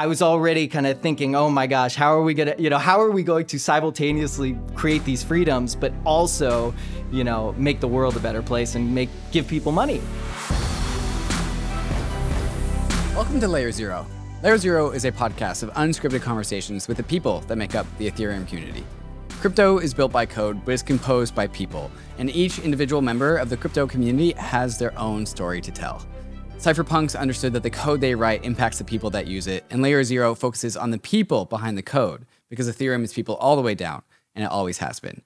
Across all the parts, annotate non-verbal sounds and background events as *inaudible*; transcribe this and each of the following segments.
I was already kind of thinking, oh my gosh, how are we gonna, you know, how are we going to simultaneously create these freedoms, but also, you know, make the world a better place and make give people money? Welcome to Layer Zero. Layer Zero is a podcast of unscripted conversations with the people that make up the Ethereum community. Crypto is built by code, but is composed by people, and each individual member of the crypto community has their own story to tell. Cypherpunks understood that the code they write impacts the people that use it, and Layer Zero focuses on the people behind the code because Ethereum is people all the way down, and it always has been.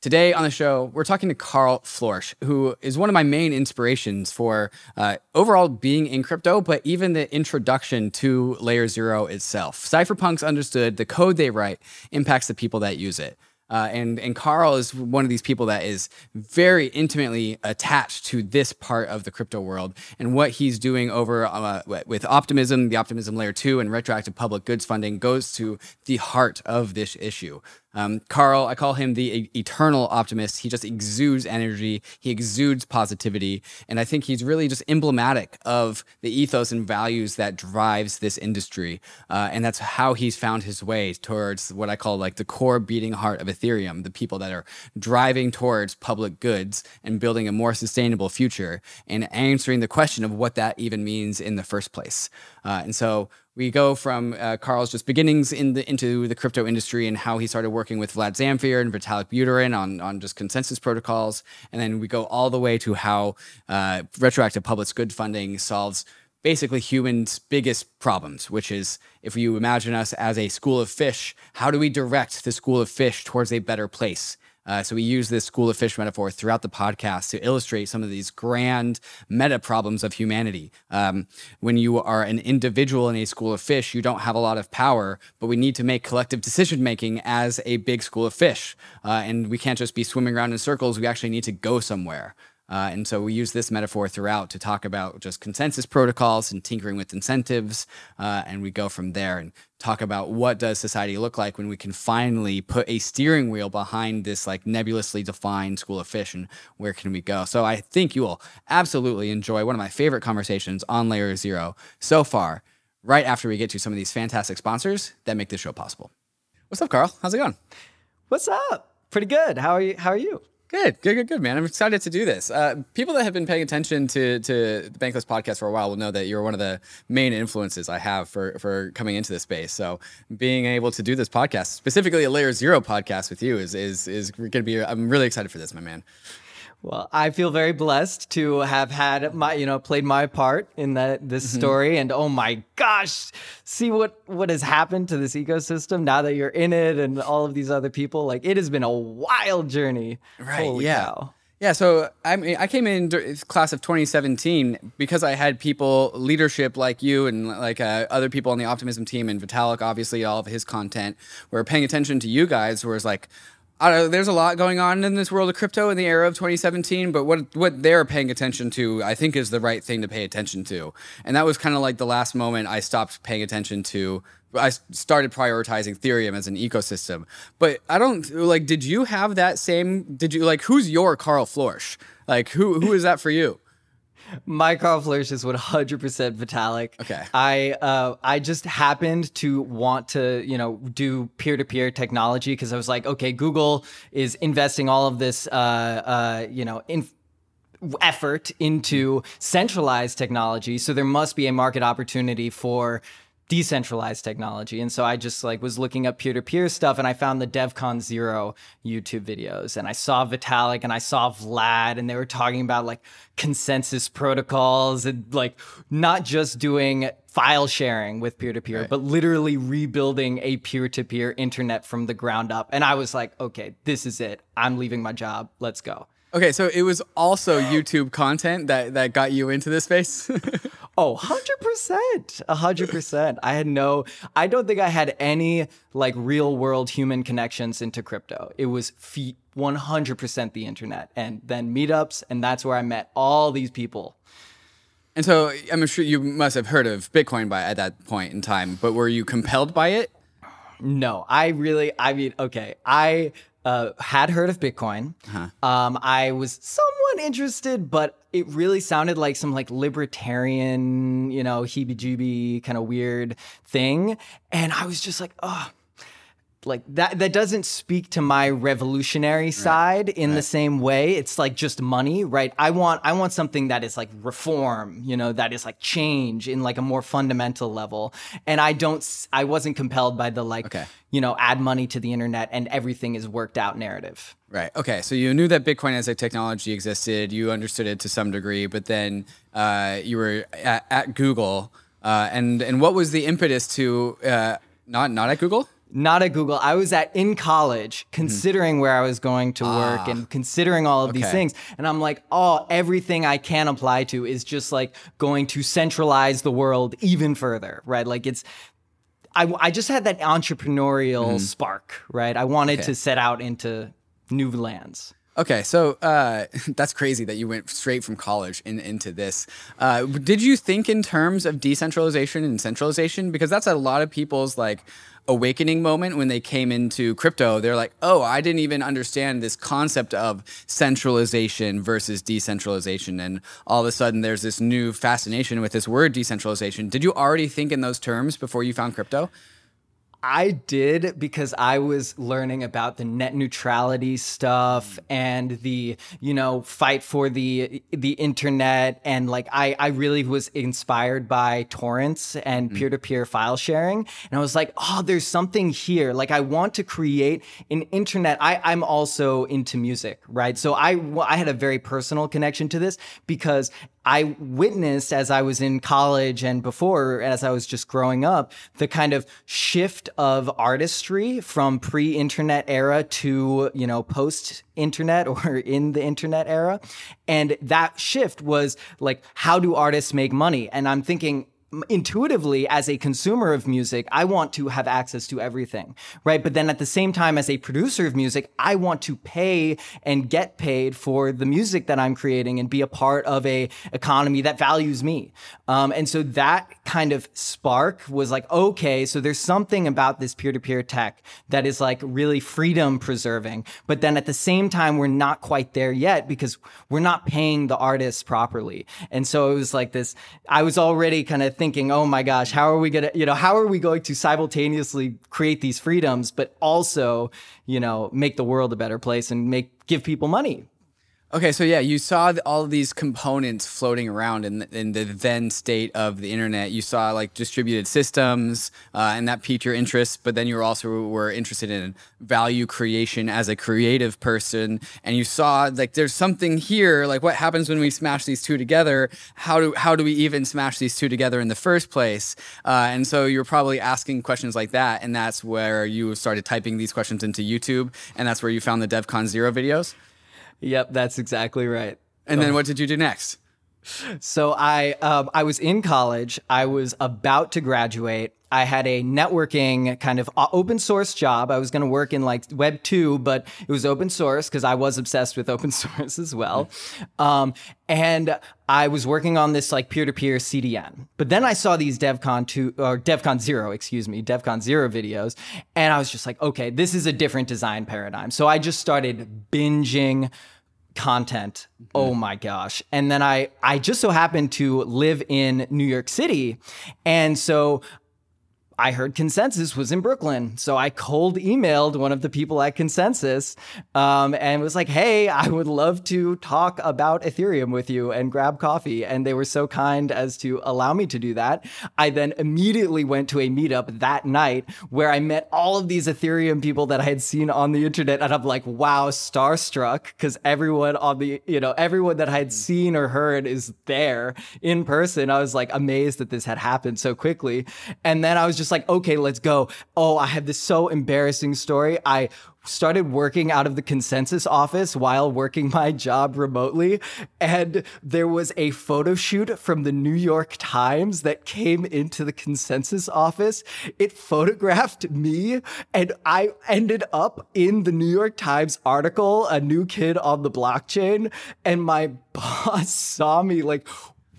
Today on the show, we're talking to Karl Floersch, who is one of my main inspirations for uh, overall being in crypto, but even the introduction to Layer Zero itself. Cypherpunks understood the code they write impacts the people that use it. Uh, and and Karl is one of these people that is very intimately attached to this part of the crypto world and what he's doing over uh, with optimism, the optimism layer two, and retroactive public goods funding goes to the heart of this issue. Um, Karl, I call him the eternal optimist. He just exudes energy, he exudes positivity, and I think he's really just emblematic of the ethos and values that drives this industry. Uh, and that's how he's found his way towards what I call like the core beating heart of Ethereum, the people that are driving towards public goods and building a more sustainable future and answering the question of what that even means in the first place. Uh, and so we go from uh, Karl's just beginnings in the, into the crypto industry and how he started working with Vlad Zamfir and Vitalik Buterin on, on just consensus protocols. And then we go all the way to how uh, retroactive public good funding solves basically humans' biggest problems, which is if you imagine us as a school of fish, how do we direct the school of fish towards a better place? Uh, so we use this school of fish metaphor throughout the podcast to illustrate some of these grand meta problems of humanity. Um, when you are an individual in a school of fish, you don't have a lot of power, but we need to make collective decision making as a big school of fish. Uh, and we can't just be swimming around in circles. We actually need to go somewhere. Uh, and so we use this metaphor throughout to talk about just consensus protocols and tinkering with incentives. Uh, and we go from there and talk about what does society look like when we can finally put a steering wheel behind this like nebulously defined school of fish and where can we go. So I think you will absolutely enjoy one of my favorite conversations on Layer Zero so far, right after we get to some of these fantastic sponsors that make this show possible. What's up, Karl? How's it going? What's up? Pretty good. How are you? How are you? Good, good, good, good, man. I'm excited to do this. Uh, people that have been paying attention to to the Bankless podcast for a while will know that you're one of the main influences I have for for coming into this space. So being able to do this podcast, specifically a Layer Zero podcast with you, is is is going to be. I'm really excited for this, my man. Well, I feel very blessed to have had my, you know, played my part in that this mm-hmm. story. And oh my gosh, see what what has happened to this ecosystem now that you're in it, and all of these other people. Like it has been a wild journey. Right? Holy yeah. Cow. Yeah, so I mean, I came in class of 2017 because I had people, leadership like you and like uh, other people on the Optimism team, and Vitalik, obviously, all of his content, were paying attention to you guys. Where it's like, know, there's a lot going on in this world of crypto in the era of 2017, but what what they're paying attention to, I think, is the right thing to pay attention to. And that was kind of like the last moment I stopped paying attention to. I started prioritizing Ethereum as an ecosystem. But I don't like. Did you have that same? Did you like? Who's your Karl Floersch? Like who who is that for you? My Karl Floersch is 100% Vitalik. Okay. I uh, I just happened to want to, you know, do peer-to-peer technology because I was like, okay, Google is investing all of this, uh, uh, you know, in effort into centralized technology. So there must be a market opportunity for decentralized technology. And so I just like was looking up peer-to-peer stuff and I found the DevCon Zero YouTube videos and I saw Vitalik and I saw Vlad and they were talking about like consensus protocols and like not just doing file sharing with peer-to-peer, right. but literally rebuilding a peer-to-peer internet from the ground up. And I was like, okay, this is it. I'm leaving my job. Let's go. Okay, so it was also YouTube content that that got you into this space. *laughs* oh, 100%. 100%. I had no I don't think I had any like real world human connections into crypto. It was 100% the internet and then meetups and that's where I met all these people. And so I'm sure you must have heard of Bitcoin by at that point in time, but were you compelled by it? No, I really I mean, okay. I uh, had heard of Bitcoin. Uh-huh. Um, I was somewhat interested, but it really sounded like some like libertarian, you know, heebie-jeebie kind of weird thing, and I was just like, oh like that that doesn't speak to my revolutionary side in right. the same way it's like just money right i want i want something that is like reform you know that is like change in like a more fundamental level and i don't i wasn't compelled by the like Okay. you know add money to the internet and everything is worked out narrative Right. Okay. So you knew that Bitcoin as a technology existed. You understood it to some degree, but then uh, you were at, at Google, uh, and and what was the impetus to uh, not not at Google? Not at Google. I was at in college, hmm. considering where I was going to work ah. and considering all of these things. And I'm like, oh, everything I can apply to is just like going to centralize the world even further, right? Like it's. I, I just had that entrepreneurial hmm. spark, right? I wanted Okay. to set out into new lands. Okay, so uh, *laughs* that's crazy that you went straight from college in, into this. Uh, did you think in terms of decentralization and centralization? Because that's a lot of people's like awakening moment when they came into crypto. They're like, "Oh, I didn't even understand this concept of centralization versus decentralization," and all of a sudden there's this new fascination with this word decentralization. Did you already think in those terms before you found crypto? I did because I was learning about the net neutrality stuff mm. and the, you know, fight for the the internet and like I I really was inspired by torrents and mm. peer-to-peer file sharing and I was like, "Oh, there's something here. Like I want to create an internet. I I'm also into music, right? So I I had a very personal connection to this because I witnessed as I was in college and before, as I was just growing up, the kind of shift of artistry from pre-internet era to, you know, post-internet *laughs* or in the internet era. And that shift was like, how do artists make money? And I'm thinking, intuitively as a consumer of music i want to have access to everything right? But then at the same time as a producer of music i want to pay and get paid for the music that i'm creating and be a part of a economy that values me. Um, and so that kind of spark was like okay so there's something about this peer-to-peer tech that is like really freedom preserving. But then at the same time we're not quite there yet because we're not paying the artists properly. And so it was like this i was already kind of thinking oh my gosh how are we gonna you know how are we going to simultaneously create these freedoms but also you know make the world a better place and make give people money Okay, so yeah, you saw all of these components floating around in the, in the then state of the internet. You saw like distributed systems, uh, and that piqued your interest. But then you were also were interested in value creation as a creative person, and you saw like there's something here. Like what happens when we smash these two together? How do how do we even smash these two together in the first place? Uh, and so you're probably asking questions like that, and that's where you started typing these questions into YouTube, and that's where you found the DevCon Zero videos. Yep that's exactly right And then what did you do next? So I um, I was in college. I was about to graduate. I had a networking kind of open source job. I was going to work in like Web two, but it was open source because I was obsessed with open *laughs* source as well. Um, and I was working on this like peer to peer CDN. But then I saw these DevCon two or DevCon zero, excuse me, DevCon zero videos, and I was just like, okay, this is a different design paradigm. So I just started binging content. Mm-hmm. Oh my gosh. And then I I just so happened to live in New York City. And so I heard ConsenSys was in Brooklyn. So I cold emailed one of the people at ConsenSys um, and was like, hey, I would love to talk about Ethereum with you and grab coffee. And they were so kind as to allow me to do that. I then immediately went to a meetup that night where I met all of these Ethereum people that I had seen on the internet. And I'm like, wow, starstruck because everyone on the, you know, everyone that I had seen or heard is there in person. I was like amazed that this had happened so quickly. And then I was just like, okay, let's go. Oh, I have this so embarrassing story. I started working out of the ConsenSys office while working my job remotely. And there was a photo shoot from the New York Times that came into the ConsenSys office. It photographed me, and I ended up in the New York Times article, A New Kid on the Blockchain. And my *laughs* boss saw me like,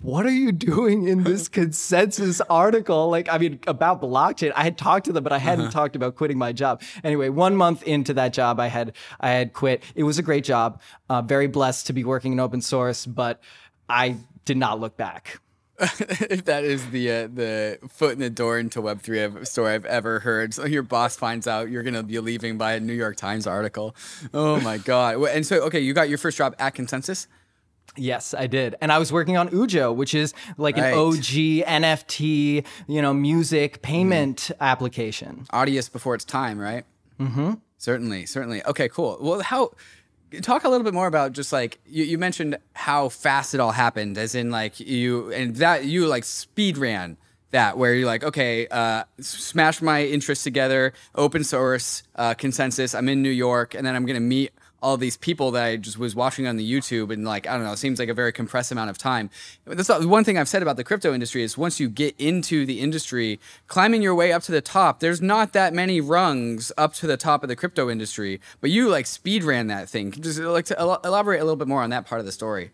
what are you doing in this *laughs* ConsenSys article? Like, I mean, about blockchain. I had talked to them, but I hadn't uh-huh. talked about quitting my job. Anyway, one month into that job, I had I had quit. It was a great job. Uh, very blessed to be working in open source, but I did not look back. if *laughs* that is the uh, the foot in the door into Web three story I've ever heard. So your boss finds out you're gonna be leaving by a New York Times article. Oh my god! And so okay, you got your first job at ConsenSys. Yes, I did. And I was working on Ujo, which is like right. an OG NFT, you know, music payment mm. application. Audius before its time, right? Mm-hmm. Certainly, certainly. Okay, cool. Well, how talk a little bit more about just like you, you mentioned how fast it all happened, as in like you and that you like speed ran that where you're like okay uh, smash my interests together open source uh, ConsenSys i'm in new york and then i'm going to meet all these people that I just was watching on the YouTube and like I don't know, it seems like a very compressed amount of time. That's one thing I've said about the crypto industry is once you get into the industry, climbing your way up to the top, there's not that many rungs up to the top of the crypto industry. But you like speed ran that thing. Just like to elaborate a little bit more on that part of the story.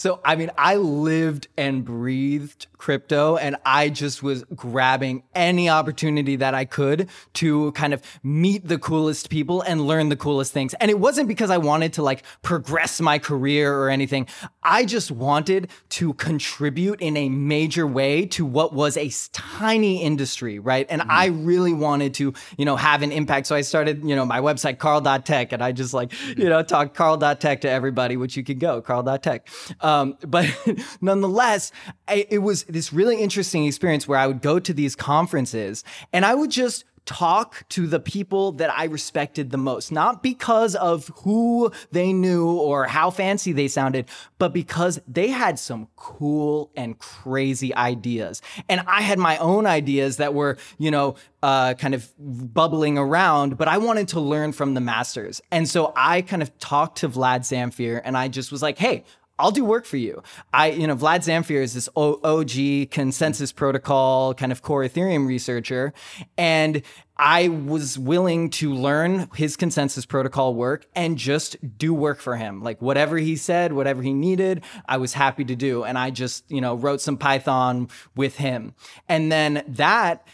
So, I mean, I lived and breathed crypto and I just was grabbing any opportunity that I could to kind of meet the coolest people and learn the coolest things. And it wasn't because I wanted to like progress my career or anything. I just wanted to contribute in a major way to what was a tiny industry, right? And mm-hmm. I really wanted to, you know, have an impact. So I started, you know, my website, karl.tech, and I just like, you know, talk karl.tech to everybody, which you can go, karl.tech. Um, but *laughs* nonetheless, I, it was this really interesting experience where I would go to these conferences and I would just talk to the people that I respected the most, not because of who they knew or how fancy they sounded, but because they had some cool and crazy ideas. And I had my own ideas that were, you know, uh, kind of bubbling around, but I wanted to learn from the masters. And so I kind of talked to Vlad Zamfir and I just was like, hey, I'll do work for you. I, you know, Vlad Zamfir is this OG consensus protocol kind of core Ethereum researcher. And I was willing to learn his consensus protocol work and just do work for him. Like whatever he said, whatever he needed, I was happy to do. And I just, you know, wrote some Python with him. And then that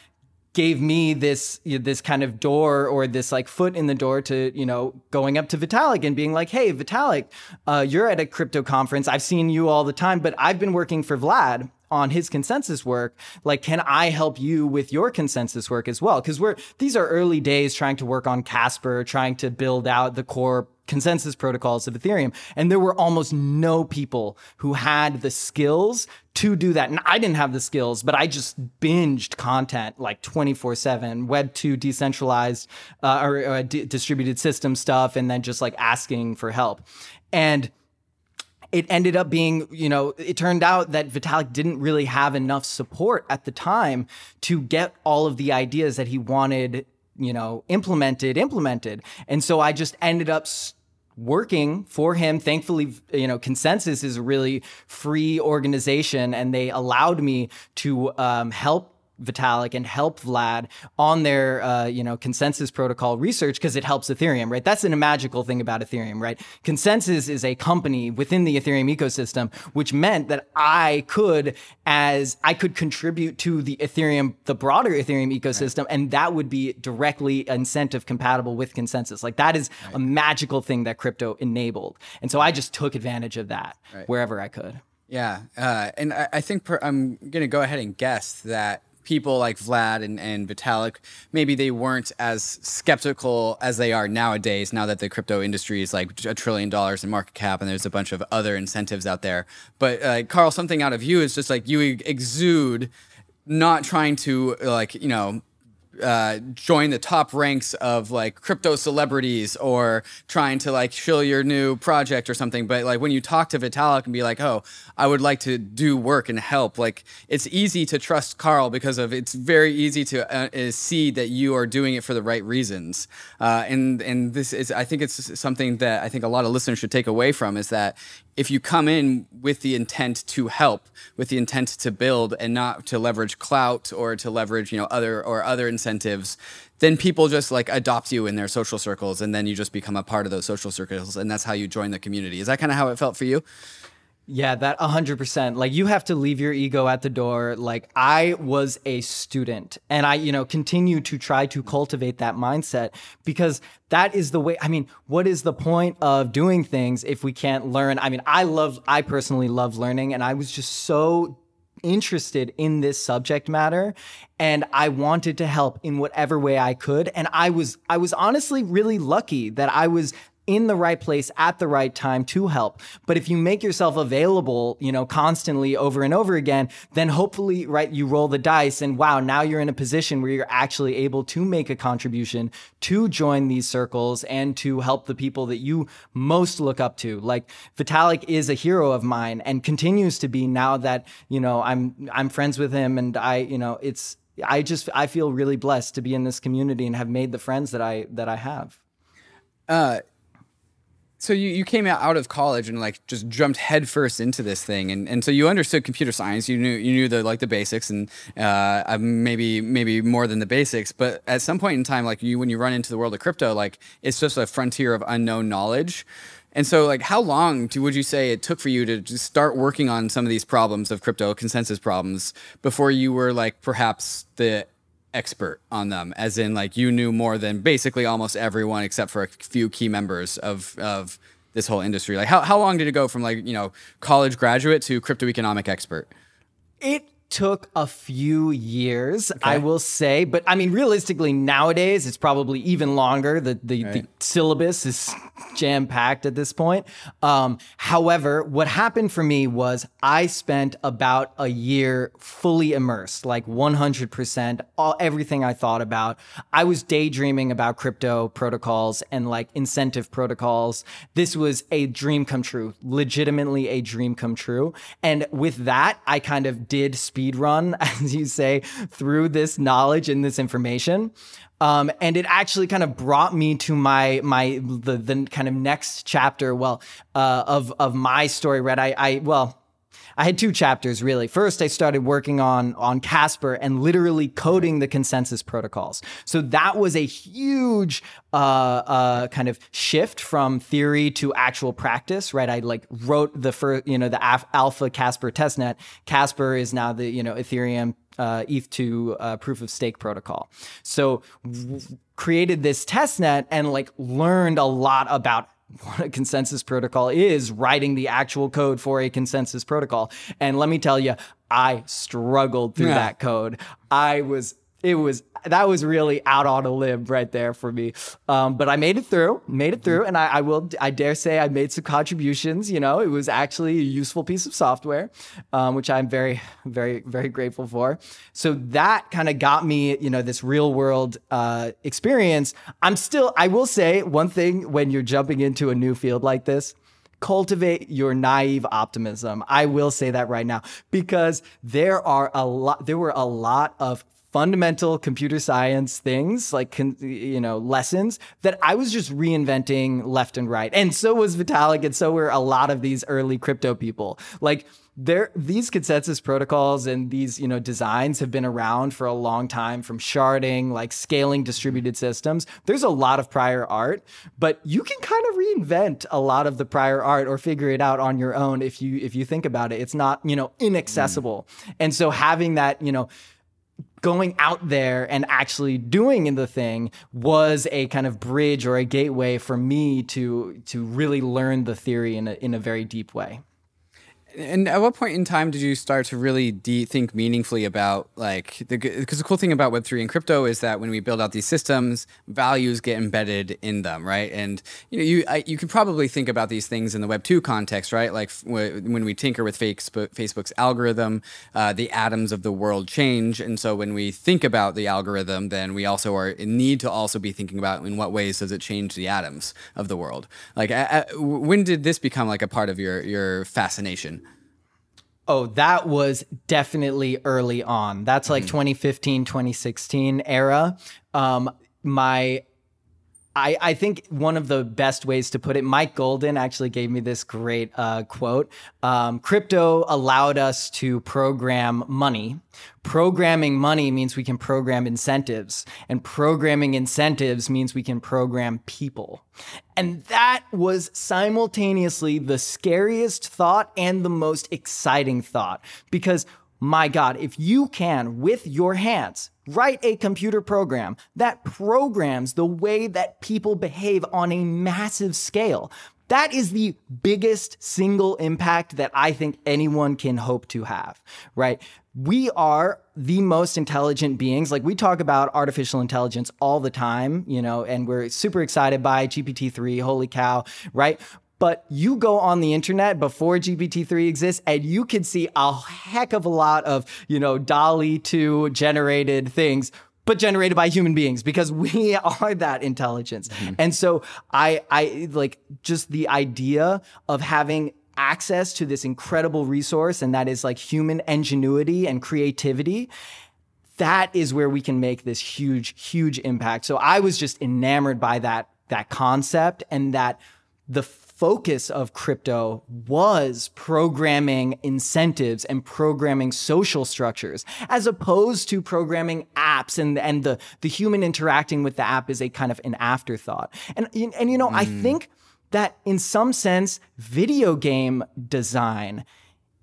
gave me this this kind of door or this like foot in the door to you know going up to Vitalik and being like, hey Vitalik, uh, you're at a crypto conference. I've seen you all the time, but I've been working for Vlad on his consensus work like can i help you with your consensus work as well because we're these are early days trying to work on casper trying to build out the core consensus protocols of Ethereum. And there were almost no people who had the skills to do that. And I didn't have the skills, but I just binged content like 24 7, Web 2 decentralized uh, or, or d- distributed system stuff, and then just like asking for help. And it ended up being, you know, it turned out that Vitalik didn't really have enough support at the time to get all of the ideas that he wanted you know implemented implemented and so i just ended up working for him. Thankfully, you know, ConsenSys is a really free organization, and they allowed me to um, help Vitalik and help Vlad on their uh, you know consensus protocol research because it helps Ethereum, right? That's a magical thing about Ethereum, right? ConsenSys is a company within the Ethereum ecosystem, which meant that I could as I could contribute to the Ethereum, the broader Ethereum ecosystem, right. and that would be directly incentive compatible with ConsenSys. Like that is right. a magical thing that crypto enabled, and so I just took advantage of that right. wherever I could. Yeah, uh, and I, I think per, I'm going to go ahead and guess that people like Vlad and, and Vitalik, maybe they weren't as skeptical as they are nowadays, now that the crypto industry is like a trillion dollars in market cap and there's a bunch of other incentives out there. But uh, Karl, something out of you is just like you exude not trying to like, you know, uh, join the top ranks of like crypto celebrities or trying to like show your new project or something. But like when you talk to Vitalik and be like, oh, I would like to do work and help, like it's easy to trust Karl because of it's very easy to uh, uh see that you are doing it for the right reasons. Uh, and and this is I think it's something that I think a lot of listeners should take away from is that if you come in with the intent to help, with the intent to build and not to leverage clout or to leverage, you know, other or other incentives, then people just like adopt you in their social circles and then you just become a part of those social circles and that's how you join the community. Is that kind of how it felt for you? Yeah, that 100%. Like you have to leave your ego at the door. Like I was a student and I, you know, continue to try to cultivate that mindset because that is the way. I mean, what is the point of doing things if we can't learn? I mean, I love, I personally love learning and I was just so interested in this subject matter and I wanted to help in whatever way I could and I was I was honestly really lucky that I was in the right place at the right time to help. But if you make yourself available, you know, constantly over and over again, then hopefully, right, you roll the dice and wow, now you're in a position where you're actually able to make a contribution to join these circles and to help the people that you most look up to. Like Vitalik is a hero of mine and continues to be now that, you know, I'm I'm friends with him and I, you know, it's I just I feel really blessed to be in this community and have made the friends that I that I have. Uh so you, you came out of college and like just jumped headfirst into this thing and, and so you understood computer science. You knew you knew the like the basics and uh, maybe maybe more than the basics but at some point in time like you when you run into the world of crypto like it's just a frontier of unknown knowledge. And so like how long do, would you say it took for you to start working on some of these problems of crypto consensus problems before you were like perhaps the expert on them, as in like you knew more than basically almost everyone except for a few key members of of this whole industry. Like how how long did it go from like you know college graduate to crypto economic expert? It took a few years, okay. I will say. But I mean, realistically, nowadays it's probably even longer. The the, right. the syllabus is jam packed at this point. Um, however, what happened for me was I spent about a year fully immersed, like 100%, all everything I thought about. I was daydreaming about crypto protocols and like incentive protocols. This was a dream come true, legitimately a dream come true. And with that, I kind of did speed run, *laughs* as you say, through this knowledge and this information. Um, and it actually kind of brought me to my my the the kind of next chapter, well, uh, of of my story. Right, I I well I had two chapters really. First, I started working on on Casper and literally coding the consensus protocols. So that was a huge uh, uh, kind of shift from theory to actual practice. Right, I like wrote the first, you know, the alpha Casper testnet. Casper is now the you know Ethereum uh, ETH2 uh, proof of stake protocol. So w- created this testnet and like learned a lot about what a consensus protocol is writing the actual code for a consensus protocol. And let me tell you, I struggled through yeah. that code. I was it was that was really out on a limb right there for me. Um, but I made it through, made it through, and I, I, will, I dare say, I made some contributions. You know, it was actually a useful piece of software, um, which I'm very, very, very grateful for. So that kind of got me, you know, this real world uh, experience. I'm still, I will say one thing when you're jumping into a new field like this cultivate your naive optimism. I will say that right now because there are a lot there were a lot of fundamental computer science things, like you know lessons that I was just reinventing left and right. And so was Vitalik, and so were a lot of these early crypto people. Like there, these consensus protocols and these you know designs have been around for a long time, from sharding, like scaling distributed systems. There's a lot of prior art, but you can kind of reinvent a lot of the prior art or figure it out on your own if you if you think about it. It's not you know inaccessible, mm. and so having that you know going out there and actually doing the thing was a kind of bridge or a gateway for me to to really learn the theory in a, in a very deep way and at what point in time did you start to really de- think meaningfully about like the because the, cool thing about web3 and crypto is that when we build out these systems values get embedded in them right? And you know you I, you can probably think about these things in the web 2 context right? Like when we tinker with Facebook, facebook's algorithm uh, the atoms of the world change. And so when we think about the algorithm then we also are need to also be thinking about in what ways does it change the atoms of the world? Like when did this become like a part of your your fascination Oh, that was definitely early on. That's like mm-hmm. 2015, 2016 era. Um, my I, I think one of the best ways to put it, Mike Goldin actually gave me this great uh, quote. Um, crypto allowed us to program money. Programming money means we can program incentives, and programming incentives means we can program people. And that was simultaneously the scariest thought and the most exciting thought because my God, if you can, with your hands, write a computer program that programs the way that people behave on a massive scale, that is the biggest single impact that I think anyone can hope to have, right? We are the most intelligent beings. Like we talk about artificial intelligence all the time, you know, and we're super excited by GPT 3, holy cow, right? But you go on the internet before GPT-3 exists and you can see a heck of a lot of, you know, DALL-E 2 generated things but generated by human beings because we *laughs* are that intelligence. Mm-hmm. And so I I like just the idea of having access to this incredible resource and that is like human ingenuity and creativity that is where we can make this huge huge impact. So I was just enamored by that that concept and that the focus of crypto was programming incentives and programming social structures as opposed to programming apps and, and the, the human interacting with the app is a kind of an afterthought. And, and you know, mm. I think that in some sense, video game design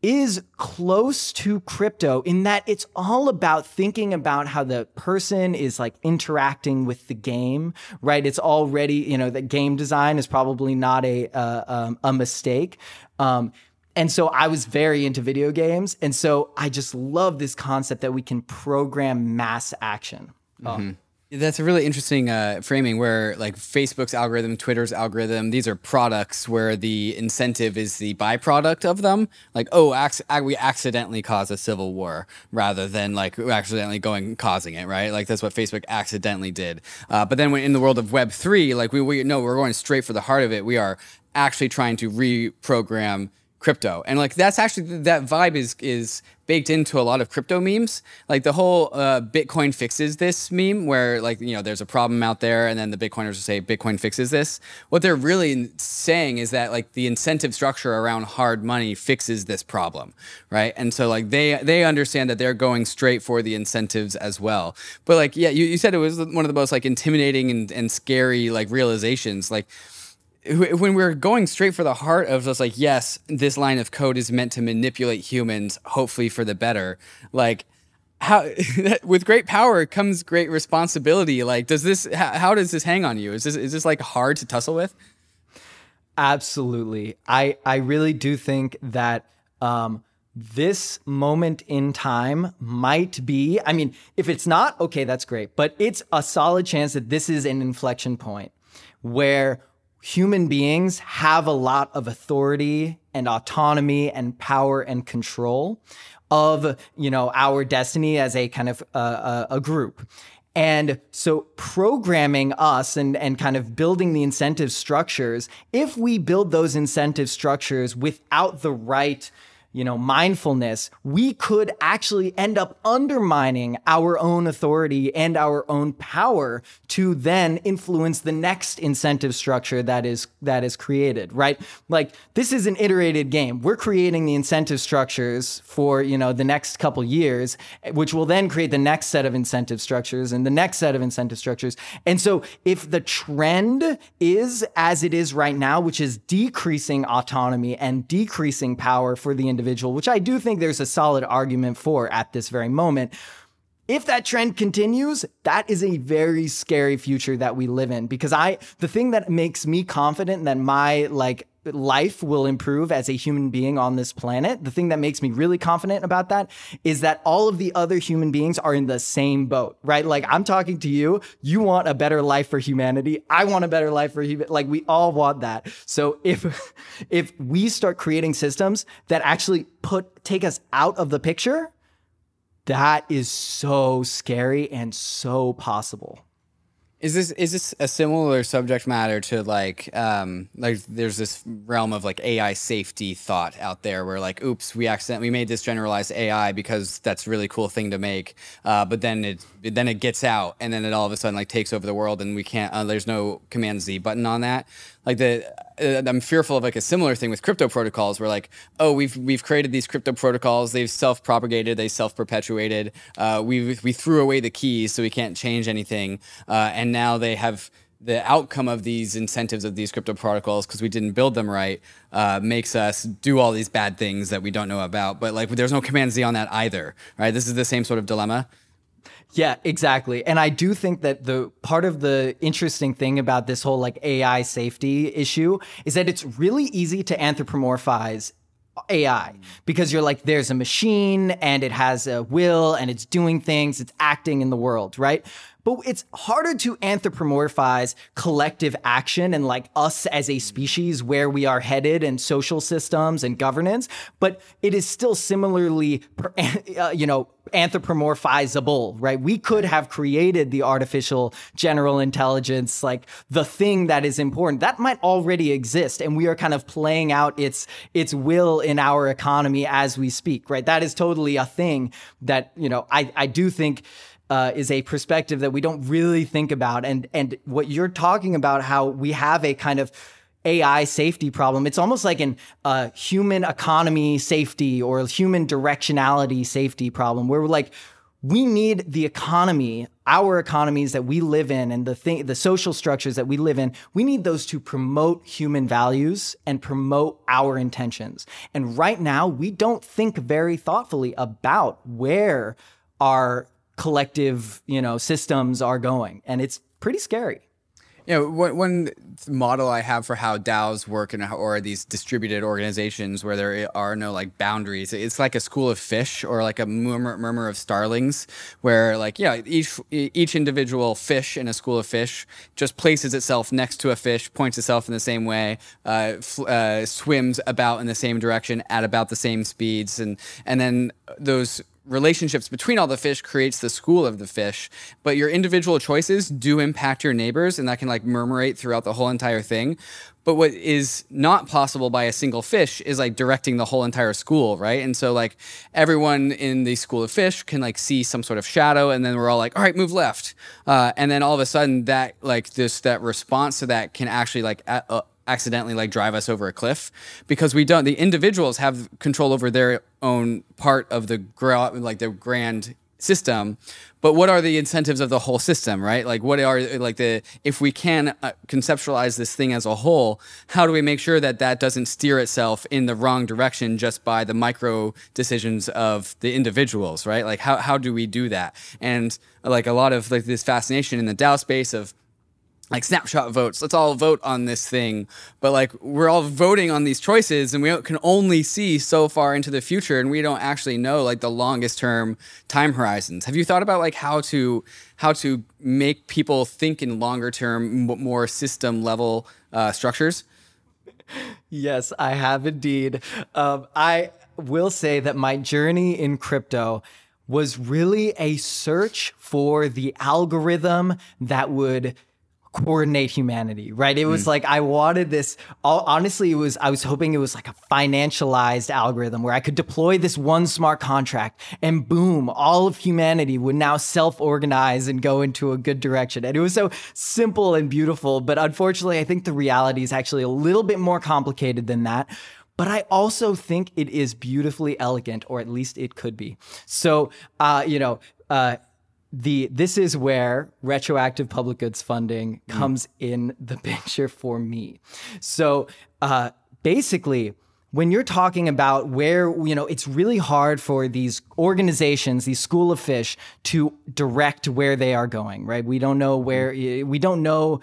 is close to crypto in that it's all about thinking about how the person is like interacting with the game, right? It's already, you know, the game design is probably not a uh, um, a mistake. Um, and so I was very into video games, and so I just love this concept that we can program mass action. Mm-hmm. That's a really interesting uh, framing where, like, Facebook's algorithm, Twitter's algorithm, these are products where the incentive is the byproduct of them. Like, oh, ac- we accidentally caused a civil war rather than like accidentally going causing it, right? Like, that's what Facebook accidentally did. Uh, but then when in the world of Web3, like, we, we no, we're going straight for the heart of it. We are actually trying to reprogram crypto and like that's actually that vibe is is baked into a lot of crypto memes. Like the whole uh, bitcoin fixes this meme where like you know there's a problem out there and then the bitcoiners will say bitcoin fixes this. What they're really saying is that like the incentive structure around hard money fixes this problem right? And so like they they understand that they're going straight for the incentives as well. But like yeah you, you said it was one of the most like intimidating and, and scary like realizations. Like when we're going straight for the heart of just like yes this line of code is meant to manipulate humans hopefully for the better. Like how *laughs* with great power comes great responsibility. Like does this how, how, does this hang on you? Is this is this like hard to tussle with? Absolutely. I i really do think that um this moment in time might be i mean if it's not okay that's great but it's a solid chance that this is an inflection point where human beings have a lot of authority and autonomy and power and control of you know our destiny as a kind of uh, a group. And so programming us and, and kind of building the incentive structures, if we build those incentive structures without the right you know, mindfulness, we could actually end up undermining our own authority and our own power to then influence the next incentive structure that is that is created, right? Like this is an iterated game. We're creating the incentive structures for, you know, the next couple years, which will then create the next set of incentive structures and the next set of incentive structures. And so if the trend is as it is right now, which is decreasing autonomy and decreasing power for the individual individual, which I do think there's a solid argument for at this very moment. If that trend continues, that is a very scary future that we live in because I the thing that makes me confident that my like life will improve as a human being on this planet. The thing that makes me really confident about that is that all of the other human beings are in the same boat, right? Like I'm talking to you, you want a better life for humanity. I want a better life for human like we all want that. So if *laughs* if we start creating systems that actually put take us out of the picture, that is so scary and so possible. Is this is this a similar subject matter to like um like there's this realm of like AI safety thought out there where like oops we accidentally we made this generalized AI because that's a really cool thing to make uh, but then it then it gets out and then it all of a sudden like takes over the world and we can't uh, there's no command Z button on that. Like the I'm fearful of like a similar thing with crypto protocols where like oh we've we've created these crypto protocols. They've self propagated they self perpetuated uh, we we threw away the keys so we can't change anything. Uh, and now they have the outcome of these incentives of these crypto protocols because we didn't build them right uh, makes us do all these bad things that we don't know about. But like there's no command z on that either right? This is the same sort of dilemma yeah, exactly. And I do think that the part of the interesting thing about this whole like AI safety issue is that it's really easy to anthropomorphize AI because you're like, there's a machine and it has a will and it's doing things, it's acting in the world, right? But it's harder to anthropomorphize collective action and like us as a species where we are headed and social systems and governance. But it is still similarly, *laughs* uh, you know, anthropomorphizable, right? We could have created the artificial general intelligence, like the thing that is important. That might already exist, and we are kind of playing out its its will in our economy as we speak, right? That is totally a thing that you know. I I do think uh, is a perspective that we don't really think about. And and what you're talking about, how we have a kind of AI safety problem. It's almost like an uh, human economy safety or human directionality safety problem, where we're like, we need the economy, our economies that we live in, and the thing, the social structures that we live in. We need those to promote human values and promote our intentions. And right now, we don't think very thoughtfully about where our collective, you know, systems are going. And it's pretty scary. You know, one, one model I have for how DAOs work and how, or these distributed organizations where there are no like boundaries. It's like a school of fish or like a murmur, murmur of starlings, where like yeah, each each individual fish in a school of fish just places itself next to a fish, points itself in the same way, uh, uh, swims about in the same direction at about the same speeds, and and then those relationships between all the fish creates the school of the fish but your individual choices do impact your neighbors and that can like murmurate throughout the whole entire thing. But what is not possible by a single fish is like directing the whole entire school right? And so like everyone in the school of fish can like see some sort of shadow and then we're all like all right move left. Uh, and then all of a sudden that like this that response to that can actually like accidentally like drive us over a cliff because we don't the individuals have control over their own part of the like the grand system but what are the incentives of the whole system right? Like what are like the if we can uh, conceptualize this thing as a whole how do we make sure that that doesn't steer itself in the wrong direction just by the micro decisions of the individuals right? Like how, how do we do that? And like a lot of like this fascination in the dao space of like snapshot votes. Let's all vote on this thing. But like we're all voting on these choices and we can only see so far into the future and we don't actually know like the longest term time horizons. Have you thought about like how to how to make people think in longer term more system level uh, structures? Yes, I have indeed. Um, I will say that my journey in crypto was really a search for the algorithm that would coordinate humanity, right? It was mm. like I wanted this. Honestly, it was I was hoping it was like a financialized algorithm where I could deploy this one smart contract, and boom, all of humanity would now self-organize and go into a good direction. And it was so simple and beautiful, but unfortunately, I think the reality is actually a little bit more complicated than that. But I also think it is beautifully elegant, or at least it could be. So, uh, you know. Uh, the this is where retroactive public goods funding mm. comes mm. in the *laughs* picture for me. So uh, basically, when you're talking about where you know it's really hard for these organizations these school of fish to direct where they are going right we don't know where mm. we don't know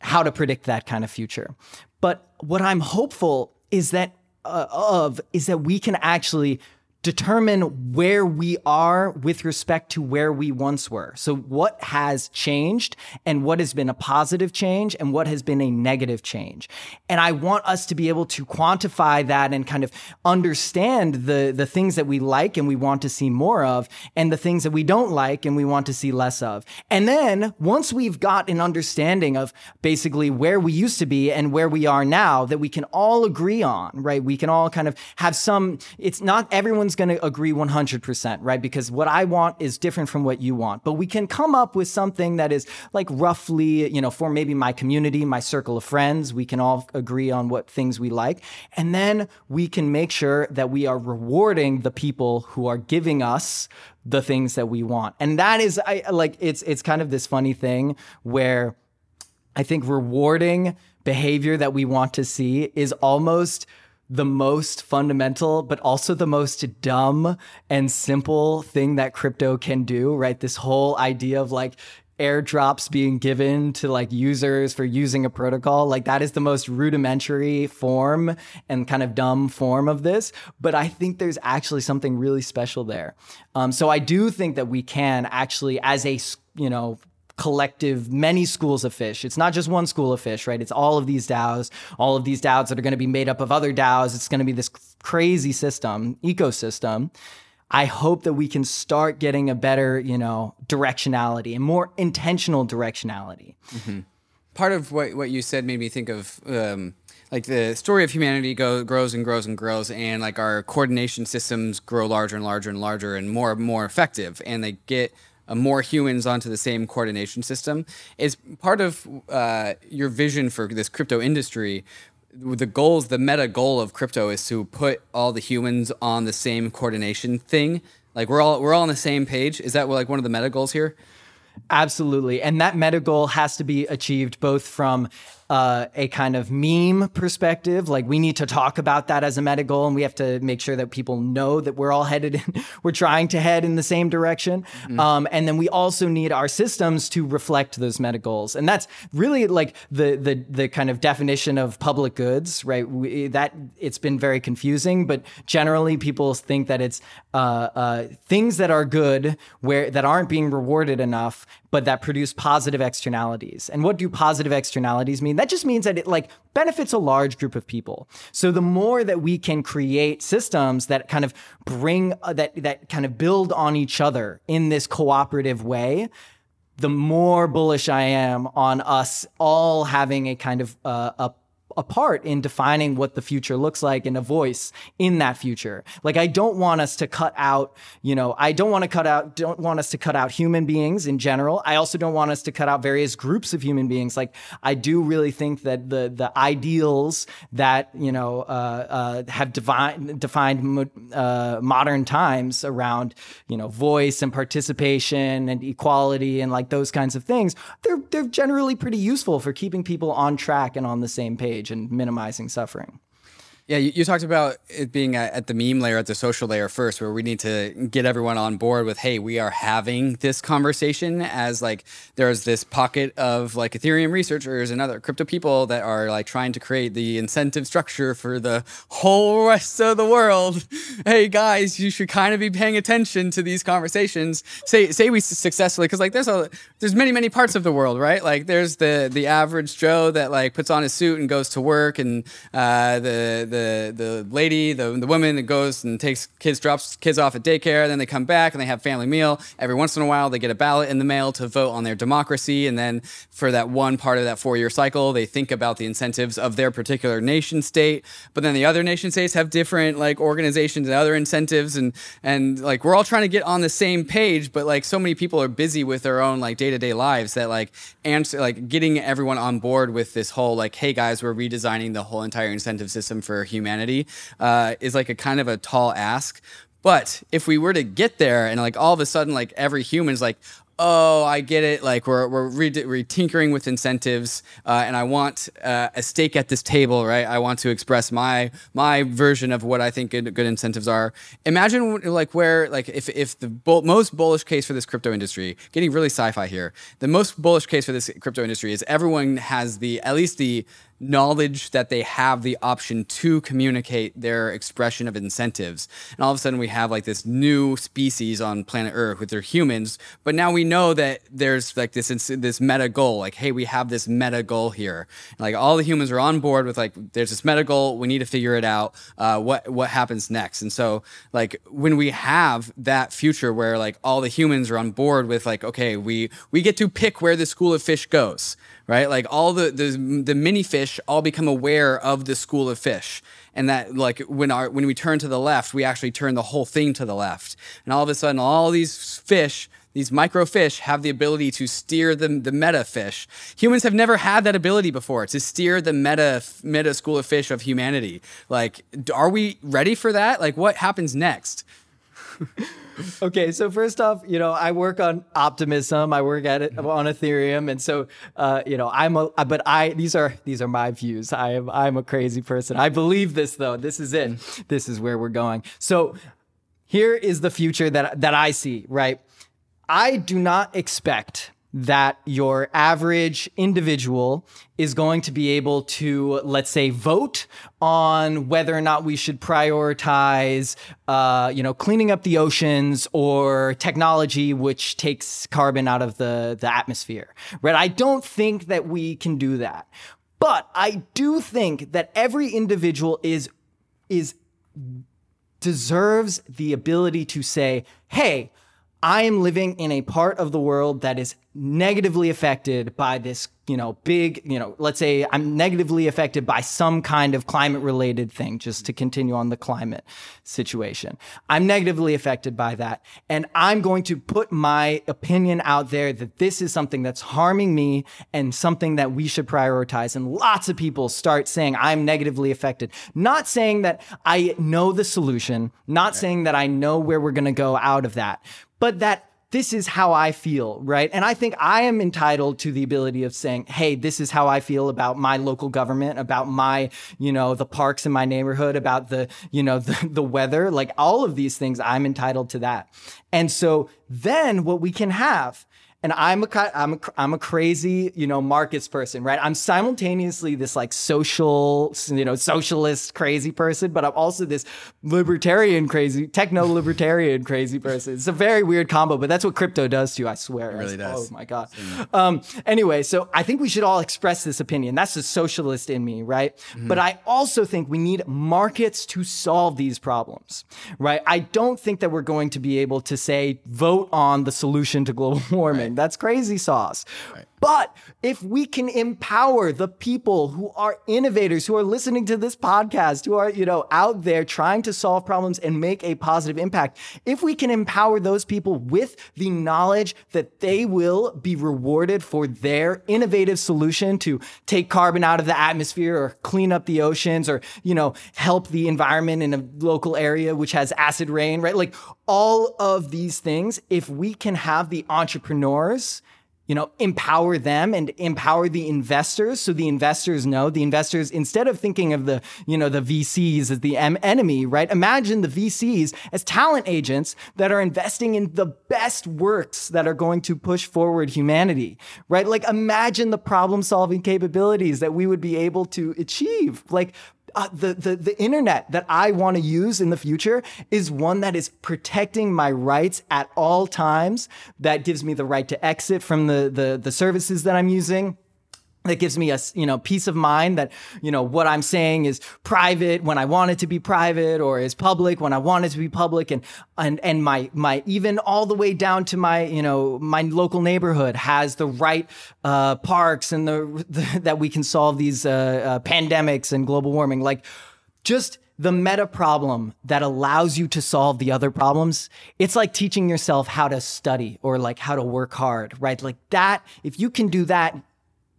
how to predict that kind of future but what i'm hopeful is that uh, of is that we can actually determine where we are with respect to where we once were. So, what has changed and what has been a positive change and what has been a negative change. And I want us to be able to quantify that and kind of understand the, the things that we like and we want to see more of, and the things that we don't like and we want to see less of. And then, once we've got an understanding of basically where we used to be and where we are now, that we can all agree on, right? We can all kind of have some, it's not everyone's going to agree 100%, right? Because what I want is different from what you want. But we can come up with something that is like roughly, you know, for maybe my community, my circle of friends, we can all agree on what things we like. And then we can make sure that we are rewarding the people who are giving us the things that we want. And that is I like it's it's kind of this funny thing where I think rewarding behavior that we want to see is almost the most fundamental, but also the most dumb and simple thing that crypto can do, right? This whole idea of like airdrops being given to like users for using a protocol like that is the most rudimentary form and kind of dumb form of this but i think there's actually something really special there um, so i do think that we can actually as a you know collective many schools of fish. It's not just one school of fish, right? It's all of these DAOs, all of these DAOs that are going to be made up of other DAOs. It's going to be this crazy system, ecosystem. I hope that we can start getting a better, you know, directionality and more intentional directionality. Mm-hmm. Part of what, what you said made me think of um, like the story of humanity go, grows and grows and grows, and like our coordination systems grow larger and larger and larger and more and more effective, and they get uh, more humans onto the same coordination system is part of uh, your vision for this crypto industry. The goals the meta goal of crypto is to put all the humans on the same coordination thing. Like we're all we're all on the same page. Is that like one of the meta goals here? Absolutely. And that meta goal has to be achieved both from uh, a kind of meme perspective. Like we need to talk about that as a meta goal, and we have to make sure that people know that we're all headed in, *laughs* we're trying to head in the same direction. Mm-hmm. Um, and then we also need our systems to reflect those meta goals, and that's really like the the the kind of definition of public goods, right? We, that it's been very confusing, but generally people think that it's uh, uh, things that are good where that aren't being rewarded enough but that produce positive externalities. And what do positive externalities mean? That just means that it like benefits a large group of people. So the more that we can create systems that kind of bring uh, that that kind of build on each other in this cooperative way, the more bullish I am on us all having a kind of uh, a a part in defining what the future looks like and a voice in that future. Like I don't want us to cut out, you know, I don't want to cut out don't want us to cut out human beings in general. I also don't want us to cut out various groups of human beings. Like I do really think that the the ideals that, you know, uh, uh, have defined defined uh, modern times around, you know, voice and participation and equality and like those kinds of things, they're they're generally pretty useful for keeping people on track and on the same page and minimizing suffering. Yeah, you, you, talked about it being at, at, the meme layer, at the social layer first, where we need to get everyone on board with, hey, we are having this conversation as like there's this pocket of like Ethereum researchers and other crypto people that are like trying to create the incentive structure for the whole rest of the world. *laughs* hey guys, you should kind of be paying attention to these conversations. Say say we successfully, because like there's a there's many many parts of the world, right? Like there's the the average Joe that like puts on his suit and goes to work, and uh, the the the the lady, the the woman that goes and takes kids, drops kids off at daycare, then they come back and they have family meal. Every once in a while, they get a ballot in the mail to vote on their democracy, and then for that one part of that four year cycle, they think about the incentives of their particular nation state. But then the other nation states have different like organizations and other incentives, and and like we're all trying to get on the same page, but like so many people are busy with their own like day to day lives that like answer like getting everyone on board with this whole like, hey guys, we're redesigning the whole entire incentive system for humanity uh, is like a kind of a tall ask. But if we were to get there and like all of a sudden like every human's like, oh, I get it. Like we're we're, re- tinkering with incentives, uh, and I want uh, a stake at this table, right? I want to express my my version of what I think good, good incentives are. Imagine like where like if if the most bullish case for this crypto industry, getting really sci-fi here, the most bullish case for this crypto industry is everyone has the at least the knowledge that they have the option to communicate their expression of incentives. And all of a sudden, we have like this new species on planet Earth with their humans. But now we know that there's like this this meta goal. Like, hey, we have this meta goal here. And, like all the humans are on board with like, there's this meta goal. We need to figure it out. Uh, what what happens next? And so like when we have that future where like all the humans are on board with like, okay, we we get to pick where the school of fish goes right? Like all the, the the mini fish all become aware of the school of fish, and that like when our when we turn to the left, we actually turn the whole thing to the left, and all of a sudden, all these fish. These micro fish have the ability to steer the, the meta fish. Humans have never had that ability before to steer the meta meta school of fish of humanity. Like, are we ready for that? Like, what happens next? *laughs* okay, so first off, you know, I work on optimism. I work at it on Ethereum, and so uh, you know, I'm a. But I these are these are my views. I am I'm a crazy person. I believe this though. This is it. This is where we're going. So here is the future that that I see. Right, I do not expect that your average individual is going to be able to, let's say, vote on whether or not we should prioritize, uh, you know, cleaning up the oceans or technology which takes carbon out of the, the atmosphere, right? I don't think that we can do that. But I do think that every individual is, is, deserves the ability to say, hey, I am living in a part of the world that is negatively affected by this, you know, big, you know, let's say I'm negatively affected by some kind of climate related thing, just to continue on the climate situation. I'm negatively affected by that. And I'm going to put my opinion out there that this is something that's harming me and something that we should prioritize. And lots of people start saying I'm negatively affected, not saying that I know the solution, not saying that I know where we're going to go out of that, but that this is how I feel, right? And I think I am entitled to the ability of saying, hey, this is how I feel about my local government, about my, you know, the parks in my neighborhood, about the, you know, *laughs* the, the weather, like all of these things, I'm entitled to that. And so then what we can have and I'm a I'm a, I'm a crazy you know markets person, right? I'm simultaneously this like social you know socialist crazy person, but I'm also this libertarian crazy techno libertarian *laughs* crazy person. It's a very weird combo, but that's what crypto does to you. I swear, it really does. Oh my god. Um, anyway, so I think we should all express this opinion. That's the socialist in me, right? Mm-hmm. But I also think we need markets to solve these problems, right? I don't think that we're going to be able to say vote on the solution to global *laughs* warming. Right. That's crazy sauce. Right. But if we can empower the people who are innovators, who are listening to this podcast, who are, you know, out there trying to solve problems and make a positive impact, if we can empower those people with the knowledge that they will be rewarded for their innovative solution to take carbon out of the atmosphere or clean up the oceans or, you know, help the environment in a local area which has acid rain, right? Like all of these things, if we can have the entrepreneurs you know, empower them and empower the investors so the investors know the investors, instead of thinking of the, you know, the VCs as the em- enemy, right? Imagine the VCs as talent agents that are investing in the best works that are going to push forward humanity, right? Like imagine the problem solving capabilities that we would be able to achieve. Like uh, the, the, the internet that I want to use in the future is one that is protecting my rights at all times. That gives me the right to exit from the, the, the services that I'm using that gives me a you know peace of mind that you know what i'm saying is private when i want it to be private or is public when i want it to be public. And and and my my even all the way down to my you know my local neighborhood has the right uh, parks and the, the, that we can solve these uh, uh, pandemics and global warming. Like just the meta problem that allows you to solve the other problems it's like teaching yourself how to study or like how to work hard right? Like that if you can do that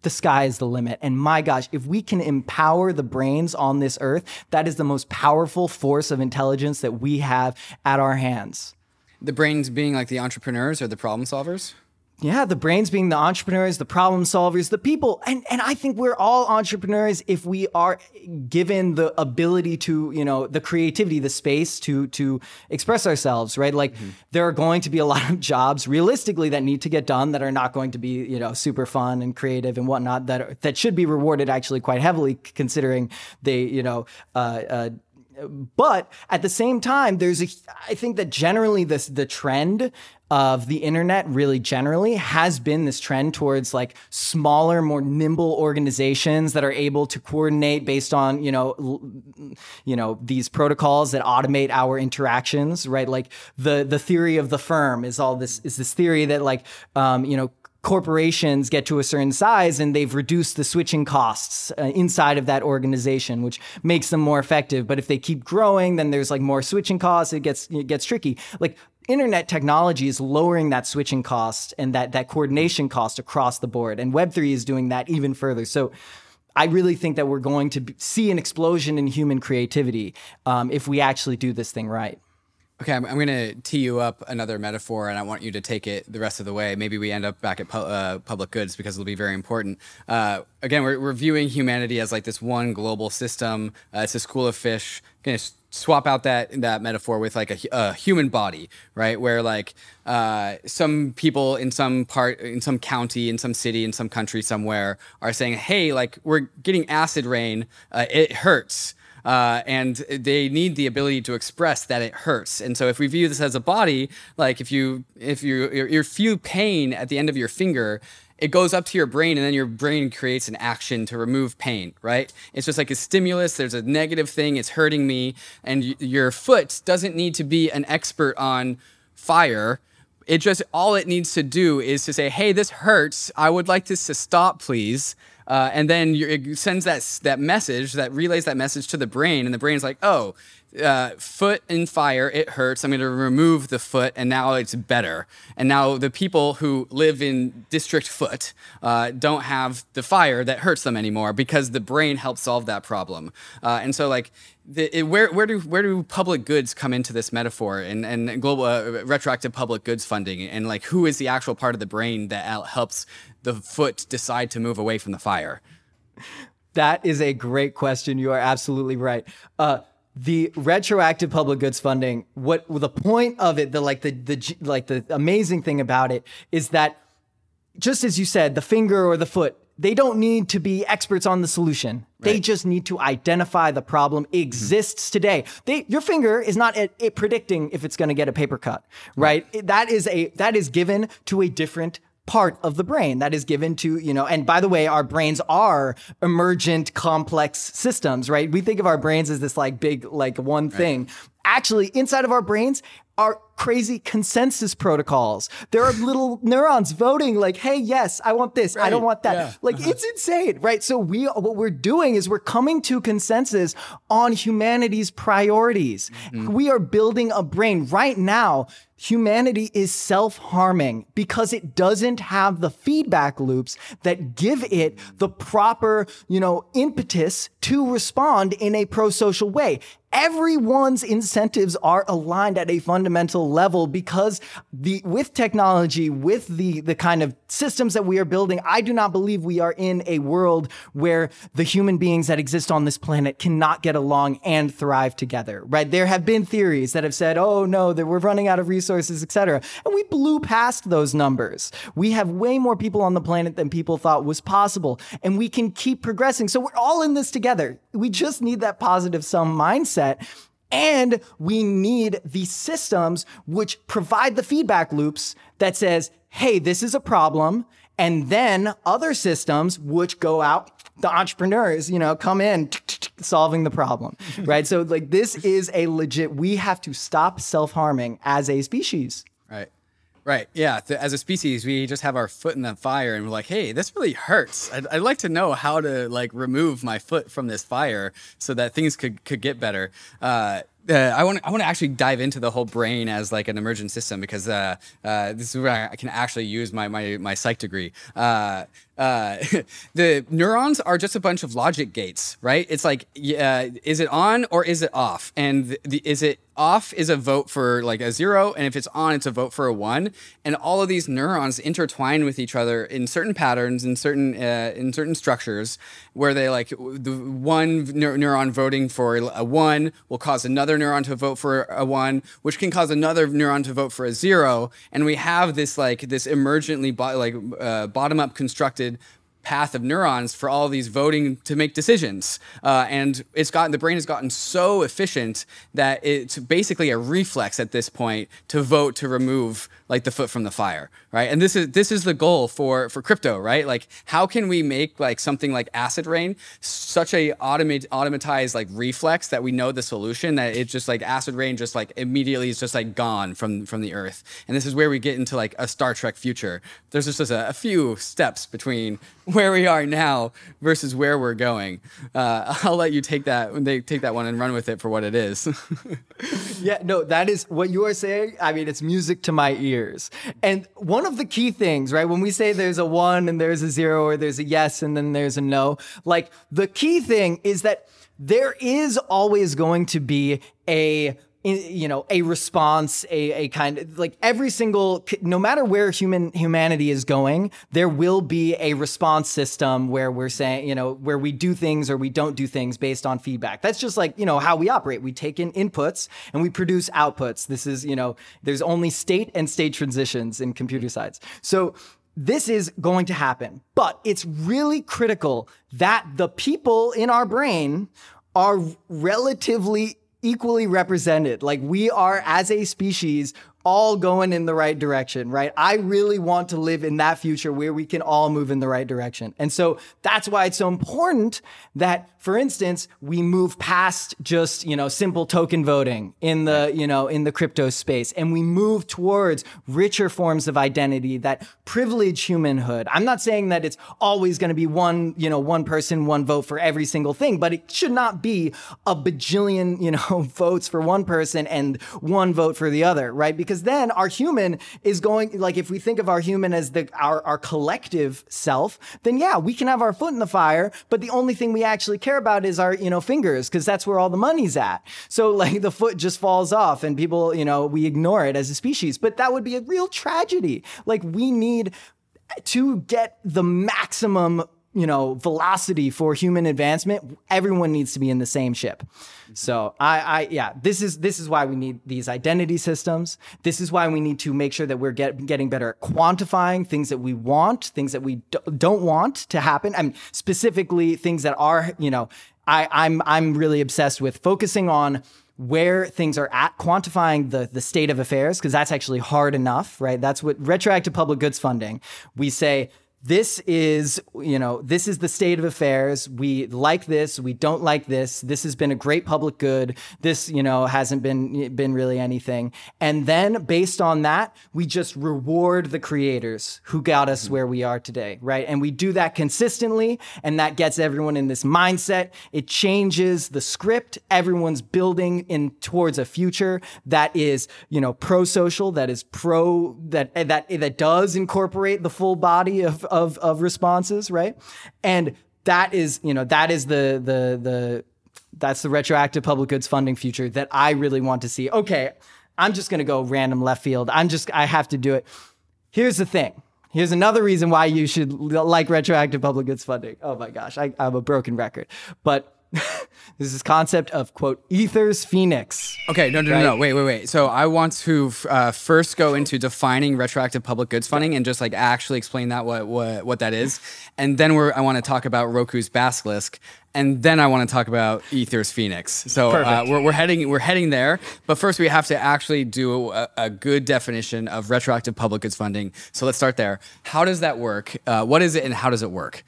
the sky is the limit. And my gosh, if we can empower the brains on this earth, that is the most powerful force of intelligence that we have at our hands. The brains being like the entrepreneurs or the problem solvers? Yeah, the brains being the entrepreneurs, the problem solvers, the people. And and I think we're all entrepreneurs if we are given the ability to, you know, the creativity, the space to to express ourselves, right? Like mm-hmm. there are going to be a lot of jobs realistically that need to get done that are not going to be, you know, super fun and creative and whatnot that are, that should be rewarded actually quite heavily considering they, you know, uh, uh, but at the same time, there's a, I think that generally this, the trend of the internet really generally has been this trend towards like smaller, more nimble organizations that are able to coordinate based on, you know, you know, these protocols that automate our interactions, right? Like the, the theory of the firm is all this, is this theory that like, um, you know, corporations get to a certain size and they've reduced the switching costs uh, inside of that organization which makes them more effective. But if they keep growing then there's like more switching costs. It gets it gets tricky. Like internet technology is lowering that switching cost and that that coordination cost across the board and web3 is doing that even further. So I really think that we're going to see an explosion in human creativity um, if we actually do this thing right. Okay, I'm, I'm going to tee you up another metaphor, and I want you to take it the rest of the way. Maybe we end up back at pu- uh, public goods because it'll be very important. Uh, again, we're, we're viewing humanity as like this one global system. Uh, it's a school of fish. Going to swap out that that metaphor with like a, a human body, right? Where like uh, some people in some part, in some county, in some city, in some country somewhere are saying, "Hey, like we're getting acid rain. Uh, it hurts." Uh, and they need the ability to express that it hurts. And so if we view this as a body, like if you if you you feel pain at the end of your finger, it goes up to your brain and then your brain creates an action to remove pain right? It's just like a stimulus. There's a negative thing. It's hurting me. And y- your foot doesn't need to be an expert on fire. It just all it needs to do is to say hey this hurts. I would like this to stop please uh, and then it sends that that message that relays that message to the brain, and the brain's like, "Oh, uh, foot in fire, it hurts. I'm going to remove the foot, and now it's better. And now the people who live in District Foot uh, don't have the fire that hurts them anymore because the brain helps solve that problem. Uh, and so, like, the, it, where where do where do public goods come into this metaphor and and global uh, retroactive public goods funding and like who is the actual part of the brain that helps the foot decide to move away from the fire? That is a great question. You are absolutely right. Uh, the retroactive public goods funding, what the point of it, the like the the like the amazing thing about it is that just as you said, the finger or the foot, they don't need to be experts on the solution. Right. They just need to identify the problem exists mm-hmm. today. They, your finger is not at, at predicting if it's going to get a paper cut, right? right? That is a that is given to a different part of the brain that is given to, you know, and by the way, our brains are emergent complex systems, right? We think of our brains as this like big, like one right. thing. Actually, inside of our brains are crazy consensus protocols. There are little *laughs* neurons voting like, "Hey, yes, I want this. Right. I don't want that." Yeah. Like uh-huh. it's insane, right? So we what we're doing is we're coming to consensus on humanity's priorities. Mm-hmm. We are building a brain right now. Humanity is self-harming because it doesn't have the feedback loops that give it the proper, you know, impetus to respond in a pro-social way everyone's incentives are aligned at a fundamental level because the with technology with the the kind of systems that we are building i do not believe we are in a world where the human beings that exist on this planet cannot get along and thrive together right? There have been theories that have said oh no that we're running out of resources etc and we blew past those numbers. We have way more people on the planet than people thought was possible and we can keep progressing. So we're all in this together. We just need that positive sum mindset set. And we need these systems which provide the feedback loops that says, hey, this is a problem. And then other systems which go out, the entrepreneurs, you know, come in solving the problem, *laughs* right? So, like, this is a legit, we have to stop self harming as a species. Right. Right. Yeah. As a species, we just have our foot in the fire, and we're like, "Hey, this really hurts. I'd, I'd, like to know how to like remove my foot from this fire so that things could could get better." Uh, uh, I want I want to actually dive into the whole brain as like an emergent system because uh, uh, this is where I can actually use my my, my psych degree. Uh, *laughs* the neurons are just a bunch of logic gates, right? It's like, uh, is it on or is it off? And the, is it off is a vote for like a zero, and if it's on, it's a vote for a one. And all of these neurons intertwine with each other in certain patterns, in certain uh, in certain structures, where they like the one neuron voting for a one will cause another neuron to vote for a one, which can cause another neuron to vote for a zero. And we have this like this emergently bo- like uh, bottom up constructed path of neurons for all these voting to make decisions. Uh, and it's gotten the brain has gotten so efficient that it's basically a reflex at this point to vote to remove like the foot from the fire, right? And this is this is the goal for for crypto, right? Like how can we make like something like acid rain such a automate automatized like reflex that we know the solution that it's just like acid rain just like immediately is just like gone from from the earth. And this is where we get into like a Star Trek future. There's just a, a few steps between *laughs* where we are now versus where we're going. Uh, *laughs* I'll let you take that when they take that one and run with it for what it is. *laughs* yeah, no, that is what you are saying. I mean, it's music to my ears. And one of the key things, right, when we say there's a one and there's a zero or there's a yes and then there's a no, like the key thing is that there is always going to be a you know a response a, a kind of like every single no matter where human humanity is going there will be a response system where we're saying you know where we do things or we don't do things based on feedback. That's just like you know how we operate. We take in inputs and we produce outputs. This is you know there's only state and state transitions in computer science. So this is going to happen but it's really critical that the people in our brain are relatively equally represented. Like we are as a species all going in the right direction, right? I really want to live in that future where we can all move in the right direction. And so that's why it's so important that, for instance, we move past just, you know, simple token voting in the, you know, in the crypto space and we move towards richer forms of identity that privilege humanhood. I'm not saying that it's always going to be one, you know, one person, one vote for every single thing, but it should not be a bajillion, you know, *laughs* votes for one person and one vote for the other, right? Because then our human is going like if we think of our human as the our, our collective self then yeah we can have our foot in the fire but the only thing we actually care about is our you know fingers because that's where all the money's at. So *laughs* like the foot just falls off and people you know we ignore it as a species. But that would be a real tragedy. Like we need to get the maximum you know velocity for human advancement everyone needs to be in the same ship so I, I yeah this is this is why we need these identity systems this is why we need to make sure that we're get, getting better at quantifying things that we want things that we do, don't want to happen i mean specifically things that are you know I, I'm I'm really obsessed with focusing on where things are at, quantifying the, the state of affairs, because that's actually hard enough, right? That's what retroactive public goods funding. We say, this is, you know, this is the state of affairs. We like this. We don't like this. This has been a great public good. This, you know, hasn't been been really anything. And then based on that, we just reward the creators who got us where we are today, right? And we do that consistently, and that gets everyone in this mindset. It changes the script. Everyone's building in towards a future that is, you know, pro-social, that is pro that that that does incorporate the full body of of of responses, right? And that is, you know, that is the the the that's the retroactive public goods funding future that I really want to see. Okay, I'm just going to go random left field. I'm just I have to do it. Here's the thing. Here's another reason why you should like retroactive public goods funding. Oh my gosh, I, I'm a broken record. But *laughs* this is concept of quote Ether's Phoenix okay no no right? no, no wait wait wait so i want to uh, first go into defining retroactive public goods funding and just like actually explain that what what, what that is and then we're i want to talk about Roko's basilisk and then I want to talk about Ether's Phoenix. So uh, we're, we're heading we're heading there, but first we have to actually do a, a, good definition of retroactive public goods funding. So let's start there. How does that work? Uh, what is it, and how does it work?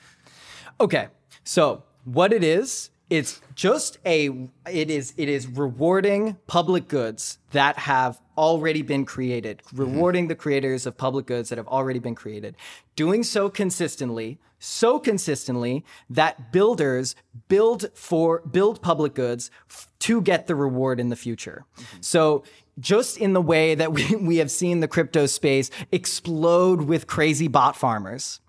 Okay, so what it is it's just a it is it is rewarding public goods that have already been created mm-hmm. rewarding the creators of public goods that have already been created doing so consistently so consistently that builders build for build public goods f- to get the reward in the future. Mm-hmm. So just in the way that we, we have seen the crypto space explode with crazy bot farmers.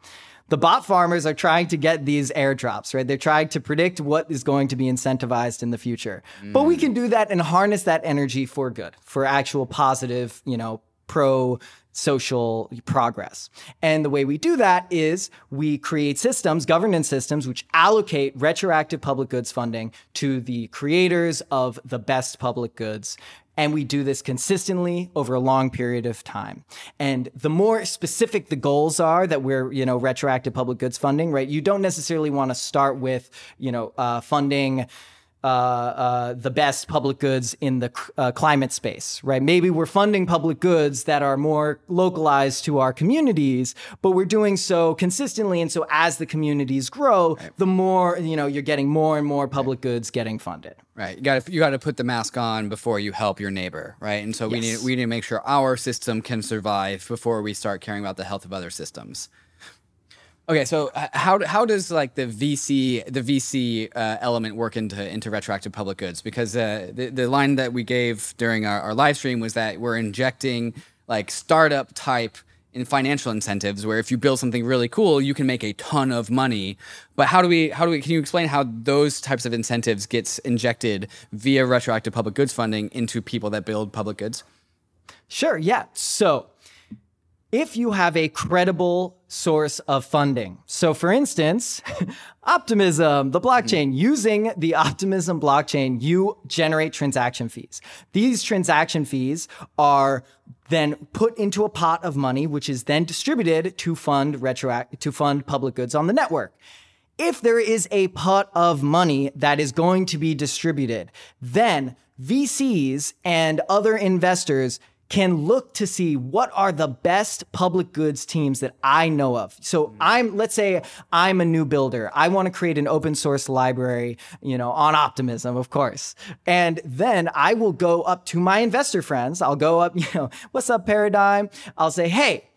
The bot farmers are trying to get these airdrops, right? They're trying to predict what is going to be incentivized in the future. Mm. But we can do that and harness that energy for good, for actual positive, you know, pro social progress. And the way we do that is we create systems, governance systems, which allocate retroactive public goods funding to the creators of the best public goods and we do this consistently over a long period of time. And the more specific the goals are that we're, you know, retroactive public goods funding, right? You don't necessarily want to start with, you know, uh, funding uh, uh, the best public goods in the uh, climate space, right? Maybe we're funding public goods that are more localized to our communities, but we're doing so consistently. And so as the communities grow, right. the more, you know, you're getting more and more public right. goods getting funded. Right. You got to you got to put the mask on before you help your neighbor, right? And so yes. we need we need to make sure our system can survive before we start caring about the health of other systems. Okay, so how how does like the VC the VC uh, element work into into retroactive public goods? Because uh, the the line that we gave during our, our live stream was that we're injecting like startup type in financial incentives where if you build something really cool you can make a ton of money. But how do we how do we can you explain how those types of incentives gets injected via retroactive public goods funding into people that build public goods? Sure yeah. So if you have a credible source of funding. So, for instance, *laughs* Optimism, the blockchain, mm-hmm. using the Optimism blockchain, you generate transaction fees. These transaction fees are then put into a pot of money, which is then distributed to fund retroact to fund public goods on the network. If there is a pot of money that is going to be distributed, then VCs and other investors can look to see what are the best public goods teams that I know of. So mm. I'm, let's say I'm a new builder. I want to create an open source library, you know, on optimism, of course. And then I will go up to my investor friends. I'll go up, *laughs* you know, what's up, Paradigm? I'll say, hey,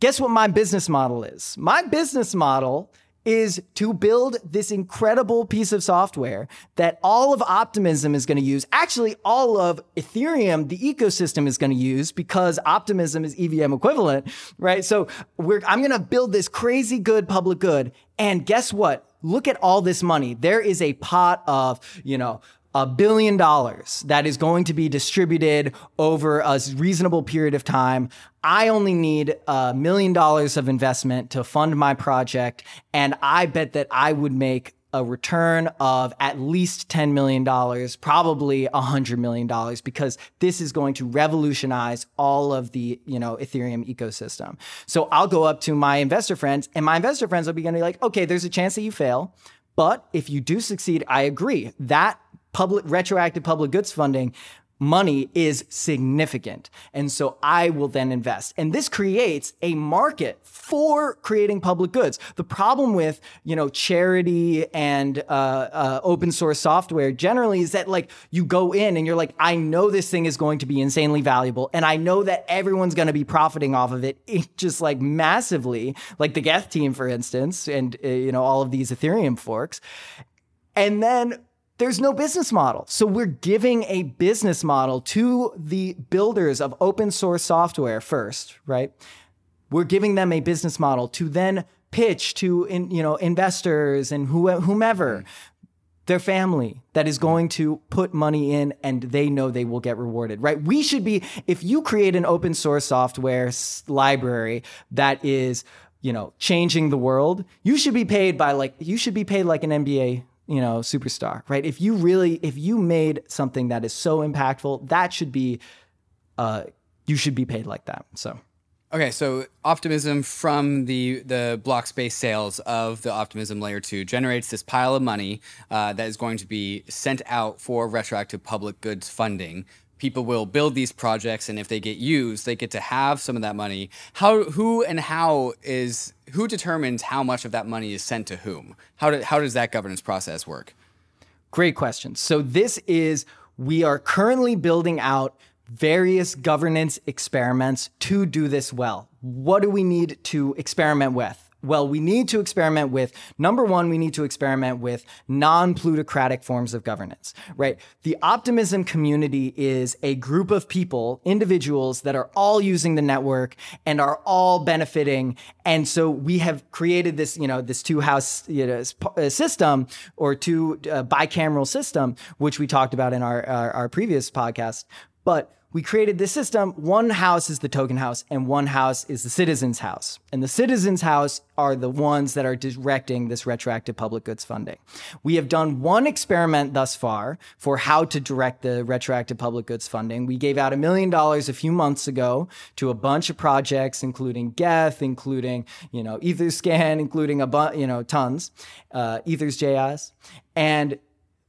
guess what my business model is? My business model is to build this incredible piece of software that all of Optimism is going to use. Actually, all of Ethereum, the ecosystem is going to use because Optimism is EVM equivalent, right? So I'm going to build this crazy good public good. And guess what? Look at all this money. There is a pot of, you know, a billion dollars that is going to be distributed over a reasonable period of time. I only need a million dollars of investment to fund my project. And I bet that I would make a return of at least $10 million, probably $100 million, because this is going to revolutionize all of the, you know, Ethereum ecosystem. So I'll go up to my investor friends and my investor friends will be going to be like, okay, there's a chance that you fail. But if you do succeed, I agree. That public retroactive public goods funding money is significant. And so I will then invest. And this creates a market for creating public goods. The problem with, you know, charity and uh, uh, open source software generally is that like you go in and you're like, I know this thing is going to be insanely valuable. And I know that everyone's going to be profiting off of it, just like massively, like the Geth team, for instance, and, uh, you know, all of these Ethereum forks. And then there's no business model. So we're giving a business model to the builders of open source software first, right? We're giving them a business model to then pitch to in, you know investors and whomever mm. their family that is going to put money in and they know they will get rewarded, right? We should be, if you create an open source software library that is, you know, changing the world, you should be paid by like, you should be paid like an NBA you know, superstar, right? If you really, if you made something that is so impactful, that should be, uh, you should be paid like that. So. Okay, so optimism from the the block space sales of the optimism layer two generates this pile of money uh, that is going to be sent out for retroactive public goods funding people will build these projects and if they get used they get to have some of that money. How who and how is who determines how much of that money is sent to whom? How, do, how does that governance process work? Great question. So this is we are currently building out various governance experiments to do this well. What do we need to experiment with Well, we need to experiment with number one, we need to experiment with non plutocratic forms of governance, right? The optimism community is a group of people, individuals that are all using the network and are all benefiting. And so we have created this, you know, this two house you know, uh, system or two uh, bicameral system, which we talked about in our, our, our previous podcast. But we created this system. One house is the token house, and one house is the citizens' house. And the citizens' house are the ones that are directing this retroactive public goods funding. We have done one experiment thus far for how to direct the retroactive public goods funding. We gave out a million dollars a few months ago to a bunch of projects, including Geth, including you know Etherscan, including a bunch, you know tons, uh, Ethers.js, and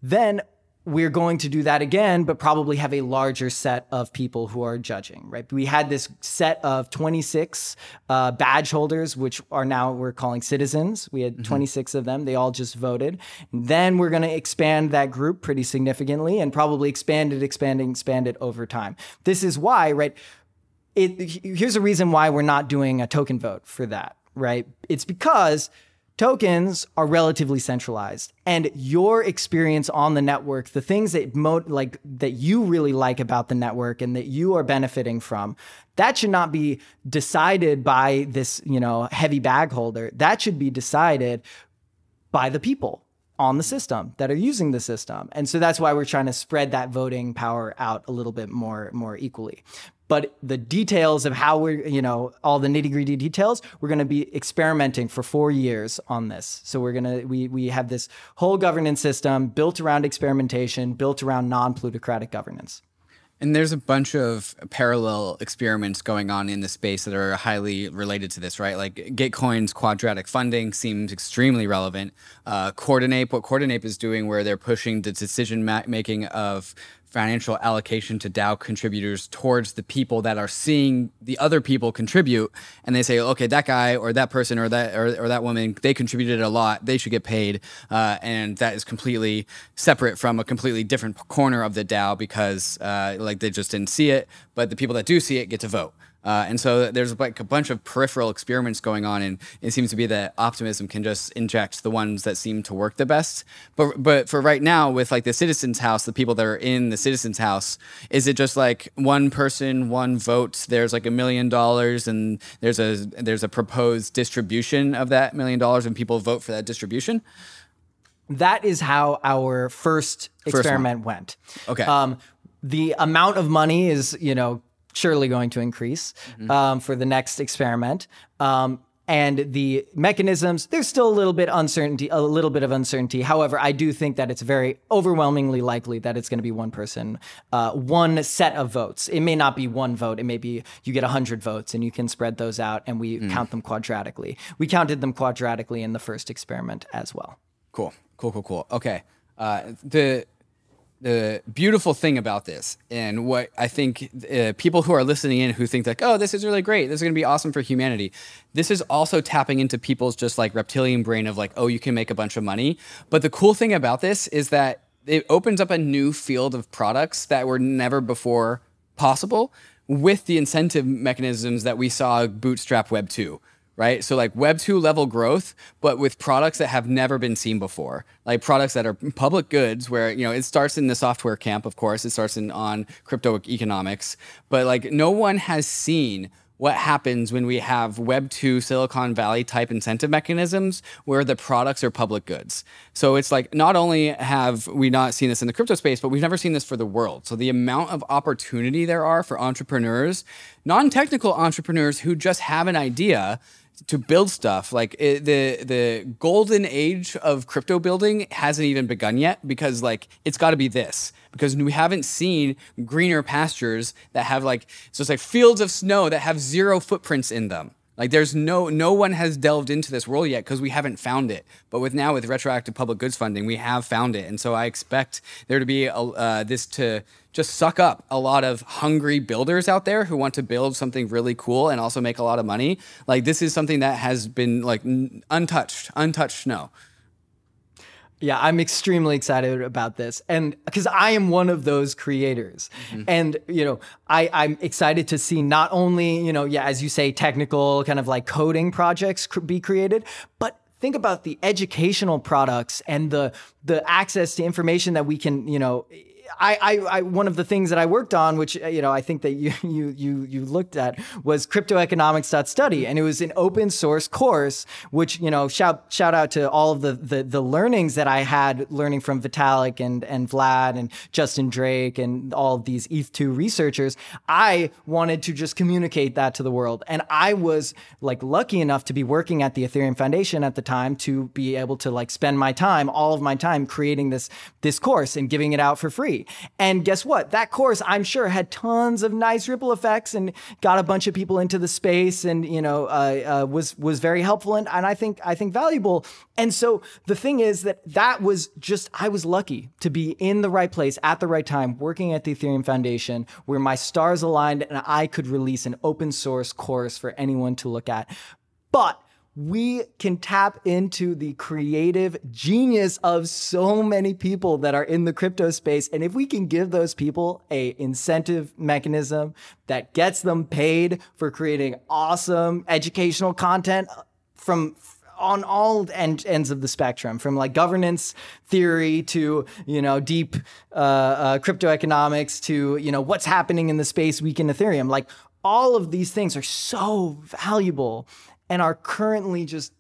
then we're going to do that again, but probably have a larger set of people who are judging, right? We had this set of 26 uh, badge holders, which are now we're calling citizens. We had mm-hmm. 26 of them. They all just voted. Then we're going to expand that group pretty significantly and probably expand it, expand it, expand it over time. This is why, right? It, here's a reason why we're not doing a token vote for that, right? It's because tokens are relatively centralized and your experience on the network the things that mo- like that you really like about the network and that you are benefiting from that should not be decided by this you know heavy bag holder. That should be decided by the people on the system that are using the system. And so that's why we're trying to spread that voting power out a little bit more more equally but the details of how we're, you know, all the nitty gritty details, we're going to be experimenting for four years on this. So we're going to, we, we have this whole governance system built around experimentation, built around non plutocratic governance. And there's a bunch of parallel experiments going on in the space that are highly related to this, right? Like Gitcoin's quadratic funding seems extremely relevant. Uh, Coordinape, what Coordinape is doing, where they're pushing the decision ma- making of financial allocation to DAO contributors towards the people that are seeing the other people contribute, and they say, okay, that guy or that person or that or, or that woman, they contributed a lot, they should get paid, uh, and that is completely separate from a completely different corner of the DAO because uh, like they just didn't see it, but the people that do see it get to vote. Uh, and so there's like a bunch of peripheral experiments going on, and it seems to be that optimism can just inject the ones that seem to work the best. But but for right now, with like the citizens' house, the people that are in the citizens' house, is it just like one person, one vote? There's like a million dollars, and there's a there's a proposed distribution of that million dollars, and people vote for that distribution. That is how our first, first experiment one. went. Okay. Um, the amount of money is you know surely going to increase mm-hmm. um, for the next experiment. Um, and the mechanisms, there's still a little bit uncertainty, a little bit of uncertainty. However, I do think that it's very overwhelmingly likely that it's going to be one person, uh, one set of votes. It may not be one vote. It may be you get 100 votes and you can spread those out and we mm. count them quadratically. We counted them quadratically in the first experiment as well. Cool, cool, cool, cool. Okay. Uh, the the beautiful thing about this and what I think uh, people who are listening in who think like, oh, this is really great. This is going to be awesome for humanity. This is also tapping into people's just like reptilian brain of like, oh, you can make a bunch of money. But the cool thing about this is that it opens up a new field of products that were never before possible with the incentive mechanisms that we saw bootstrap Web 2 right? So like Web 2 level growth, but with products that have never been seen before. Like products that are public goods where, you know, it starts in the software camp, of course, it starts in on crypto economics, but like no one has seen what happens when we have Web 2 Silicon Valley type incentive mechanisms where the products are public goods. So it's like not only have we not seen this in the crypto space, but we've never seen this for the world. So the amount of opportunity there are for entrepreneurs, non technical entrepreneurs who just have an idea to build stuff like it, the the golden age of crypto building hasn't even begun yet because like it's got to be this because we haven't seen greener pastures that have like so it's like fields of snow that have zero footprints in them like there's no no one has delved into this world yet because we haven't found it. But with now with retroactive public goods funding, we have found it, and so I expect there to be a, uh, this to just suck up a lot of hungry builders out there who want to build something really cool and also make a lot of money. Like this is something that has been like untouched, untouched snow. Yeah, I'm extremely excited about this. And because I am one of those creators. Mm-hmm. And, you know, I, I'm excited to see not only, you know, yeah, as you say, technical kind of like coding projects cr- be created, but think about the educational products and the the access to information that we can, you know, I, I, I, one of the things that I worked on, which uh, you know I think that you *laughs* you you you looked at, was cryptoeconomics.study, and it was an open source course. Which you know shout shout out to all of the the, the learnings that I had learning from Vitalik and and Vlad and Justin Drake and all of these ETH2 researchers. I wanted to just communicate that to the world, and I was like lucky enough to be working at the Ethereum Foundation at the time to be able to like spend my time, all of my time, creating this this course and giving it out for free. And guess what? That course, I'm sure, had tons of nice ripple effects and got a bunch of people into the space, and you know, uh, uh, was was very helpful and, and I think I think valuable. And so the thing is that that was just I was lucky to be in the right place at the right time, working at the Ethereum Foundation, where my stars aligned and I could release an open source course for anyone to look at. But we can tap into the creative genius of so many people that are in the crypto space. And if we can give those people a incentive mechanism that gets them paid for creating awesome educational content from on all end, ends of the spectrum from like governance theory to you know deep uh, uh, crypto economics to you know what's happening in the space week in ethereum. Like all of these things are so valuable and are currently just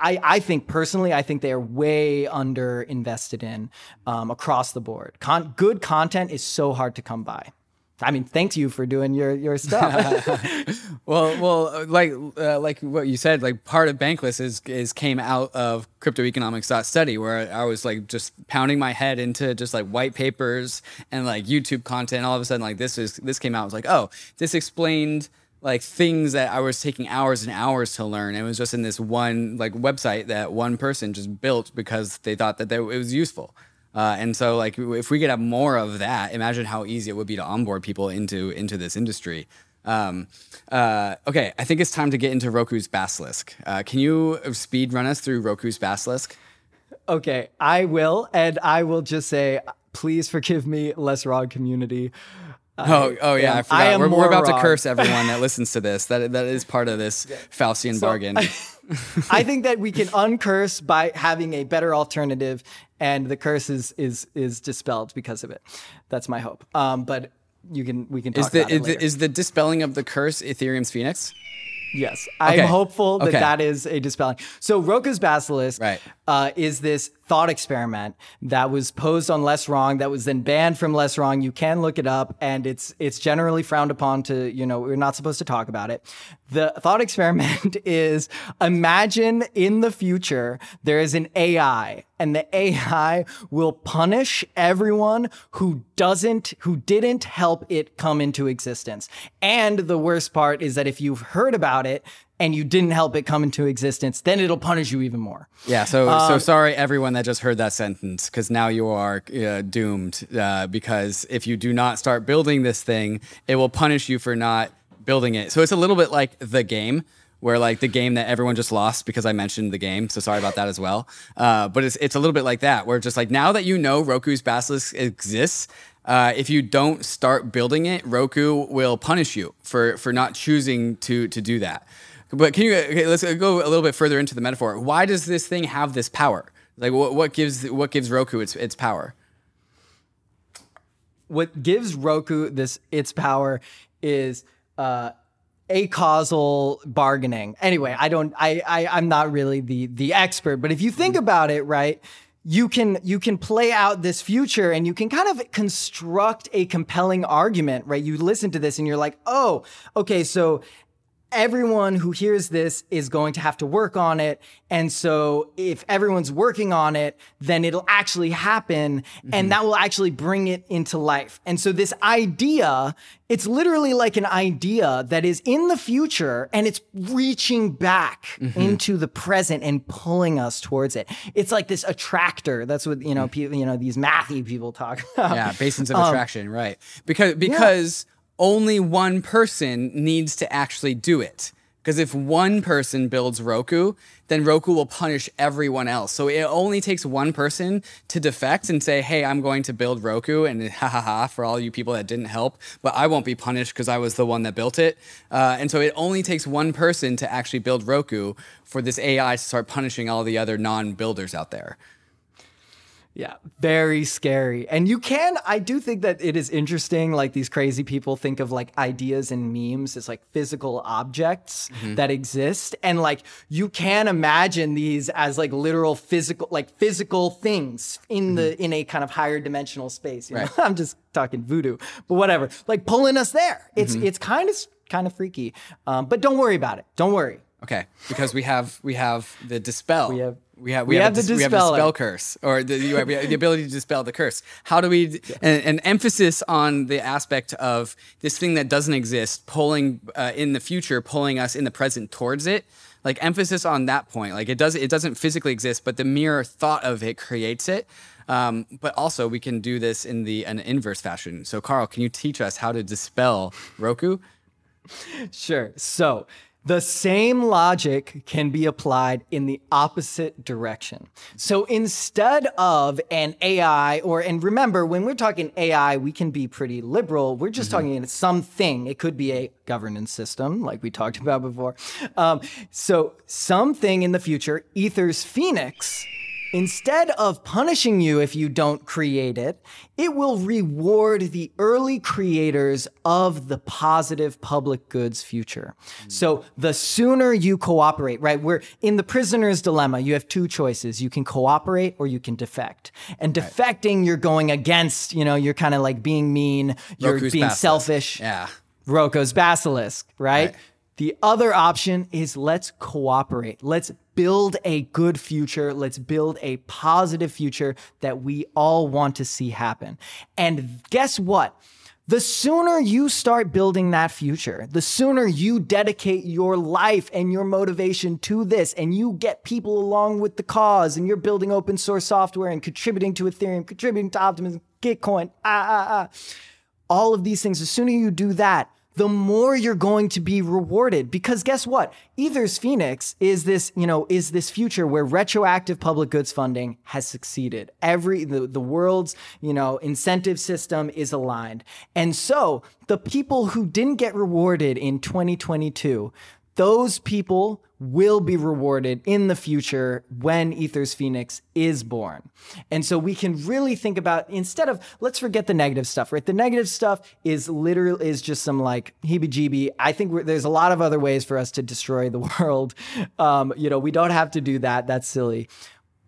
I, I think personally, I think they are way under invested in um, across the board. Con- good content is so hard to come by. I mean, thank you for doing your your stuff. *laughs* well, well, like uh, like what you said, like part of Bankless is is came out of cryptoeconomics.study where I was like just pounding my head into just like white papers and like YouTube content. All of a sudden, like this is this came out. I was like, oh, this explained like things that I was taking hours and hours to learn. It was just in this one like website that one person just built because they thought that they, it was useful. Uh, and so like if we could have more of that, imagine how easy it would be to onboard people into into this industry. Um, uh, okay, I think it's time to get into Roko's Basilisk. Uh, can you speed run us through Roko's Basilisk? Okay, I will, and I will just say, please forgive me, Less Wrong community. Oh, oh yeah, I forgot. I we're, we're, about wrong. to curse everyone that *laughs* listens to this. That that is part of this *laughs* Faustian so, bargain. *laughs* I, think that we can uncurse by having a better alternative, and the curse is is is dispelled because of it. That's my hope. Um, but you can we can talk is the, about is the, is the dispelling of the curse Ethereum's Phoenix? Yes, I'm hopeful that okay. that is a dispelling. So Roko's Basilisk right. Uh, is this thought experiment that was posed on Less Wrong that was then banned from Less Wrong. You can look it up, and it's it's generally frowned upon to you know we're not supposed to talk about it. The thought *laughs* experiment is imagine in the future there is an AI and the AI will punish everyone who doesn't who didn't help it come into existence. And the worst part is that if you've heard about it, and you didn't help it come into existence, then it'll punish you even more. Yeah. So um, so sorry everyone that just heard that sentence because now you are uh, doomed uh, because if you do not start building this thing, it will punish you for not building it. So it's a little bit like the game. Where like the game that everyone just lost because I mentioned the game, so sorry about that as well. Uh, but it's it's a little bit like that, where just like now that you know Roko's Basilisk exists, uh, if you don't start building it, Roko will punish you for for not choosing to to do that. But can you okay, let's go a little bit further into the metaphor. Why does this thing have this power? Like what, what gives what gives Roko its its power? What gives Roko this its power is uh, causal bargaining. Anyway, I don't I, I I'm not really the the expert, but if you think about it, right? you can you can play out this future and you can kind of construct a compelling argument right you listen to this and you're like oh okay so everyone who hears this is going to have to work on it. And so if everyone's working on it, then it'll actually happen mm-hmm. and that will actually bring it into life. And so this idea, it's literally like an idea that is in the future and it's reaching back mm-hmm. into the present and pulling us towards it. It's like this attractor. That's what, you know, mm. people, you know, these mathy people talk *laughs* about. Yeah, basins of um, attraction, right. Because because yeah only one person needs to actually do it Because if one person builds Roko, then Roko will punish everyone else. So it only takes one person to defect and say, hey, I'm going to build Roko, and *laughs* ha ha ha for all you people that didn't help, but I won't be punished because I was the one that built it. Uh, and so it only takes one person to actually build Roko for this AI to start punishing all the other non builders out there. Yeah, very scary. And you can, I do think that it is interesting. Like these crazy people think of like ideas and memes as like physical objects mm-hmm. that exist. And like you can imagine these as like literal physical, like physical things in mm-hmm. the, in a kind of higher dimensional space. You know? Right. *laughs* I'm just talking voodoo, but whatever, like pulling us there. It's, mm-hmm. it's kind of, kind of freaky. Um, but don't worry about it. Don't worry. Okay, because we have we have the dispel. We have we have we, we have, have, the dis- we have the spell curse or the you have the ability to dispel the curse. How do we yeah. an, an, emphasis on the aspect of this thing that doesn't exist pulling uh, in the future, pulling us in the present towards it. Like emphasis on that point. Like it does it doesn't physically exist, but the mere thought of it creates it. Um, but also we can do this in the an inverse fashion. So Karl, can you teach us how to dispel Roko? Sure. So the same logic can be applied in the opposite direction. So instead of an AI, or, and remember, when we're talking AI, we can be pretty liberal. We're just mm-hmm. talking something. It could be a governance system, like we talked about before. Um, so something in the future, Ether's Phoenix Instead of punishing you if you don't create it, it will reward the early creators of the positive public goods future. Mm. So the sooner you cooperate, right? We're in the prisoner's dilemma. You have two choices. You can cooperate or you can defect. And defecting, right. you're going against, you know, you're kind of like being mean, you're Roko's being basilisk. selfish. Yeah. Roko's basilisk, right? right? The other option is let's cooperate. Let's build a good future. Let's build a positive future that we all want to see happen. And guess what? The sooner you start building that future, the sooner you dedicate your life and your motivation to this, and you get people along with the cause, and you're building open source software and contributing to Ethereum, contributing to Optimism, Gitcoin, ah, ah, ah. All of these things, the sooner you do that, the more you're going to be rewarded. Because guess what? Ether's Phoenix is this, you know, is this future where retroactive public goods funding has succeeded. Every the, the world's, you know, incentive system is aligned. And so the people who didn't get rewarded in 2022, those people will be rewarded in the future when Ethers Phoenix is born. And so we can really think about instead of let's forget the negative stuff, right? The negative stuff is literally is just some like heebie-jeebie. I think there's a lot of other ways for us to destroy the *laughs* world. Um, you know, we don't have to do that. That's silly.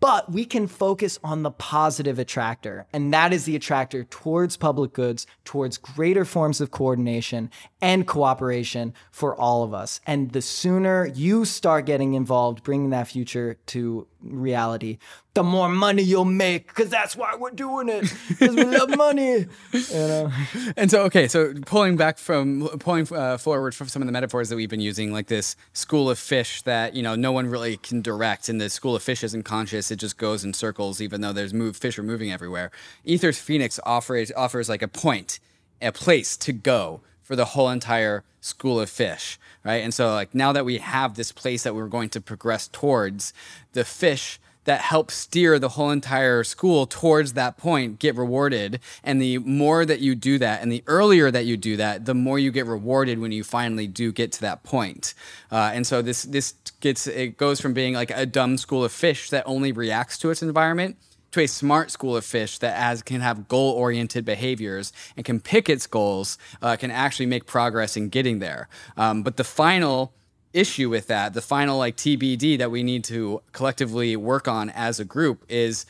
But we can focus on the positive attractor, and that is the attractor towards public goods, towards greater forms of coordination and cooperation for all of us. And the sooner you start getting involved, bringing that future to reality, the more money you'll make because that's why we're doing it because we love money. You know? *laughs* And so, okay, so pulling back from pulling uh, forward from some of the metaphors that we've been using, like this school of fish that you know no one really can direct, and the school of fish isn't conscious; it just goes in circles, even though there's move fish are moving everywhere. Ether's Phoenix offers offers like a point, a place to go for the whole entire school of fish, right? And so, like now that we have this place that we're going to progress towards, the fish that help steer the whole entire school towards that point get rewarded. And the more that you do that, and the earlier that you do that, the more you get rewarded when you finally do get to that point. Uh, and so this this gets it goes from being like a dumb school of fish that only reacts to its environment to a smart school of fish that can have goal oriented behaviors and can pick its goals, uh, can actually make progress in getting there. Um, but the final issue with that, the final like TBD that we need to collectively work on as a group is,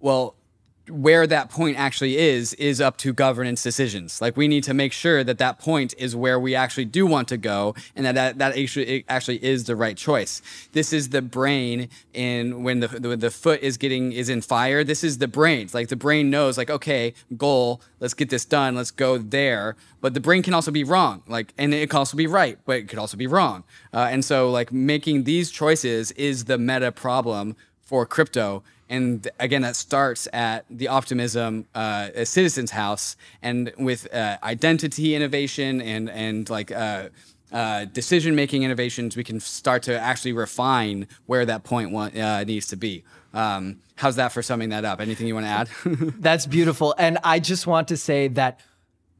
well, where that point actually is is up to governance decisions. Like we need to make sure that that point is where we actually do want to go and that that, that actually, actually is the right choice. This is the brain in when the, the, the foot is getting is in fire this is the brain. Like the brain knows like okay goal let's get this done let's go there. But the brain can also be wrong like and it can also be right but it could also be wrong. Uh, and so like making these choices is the meta problem for crypto and again that starts at the optimism uh, a citizens house and with uh, identity innovation and and like uh, uh, decision making innovations, we can start to actually refine where that point wa- uh, needs to be. Um, how's that for summing that up? Anything you want to add? *laughs* That's beautiful. And I just want to say that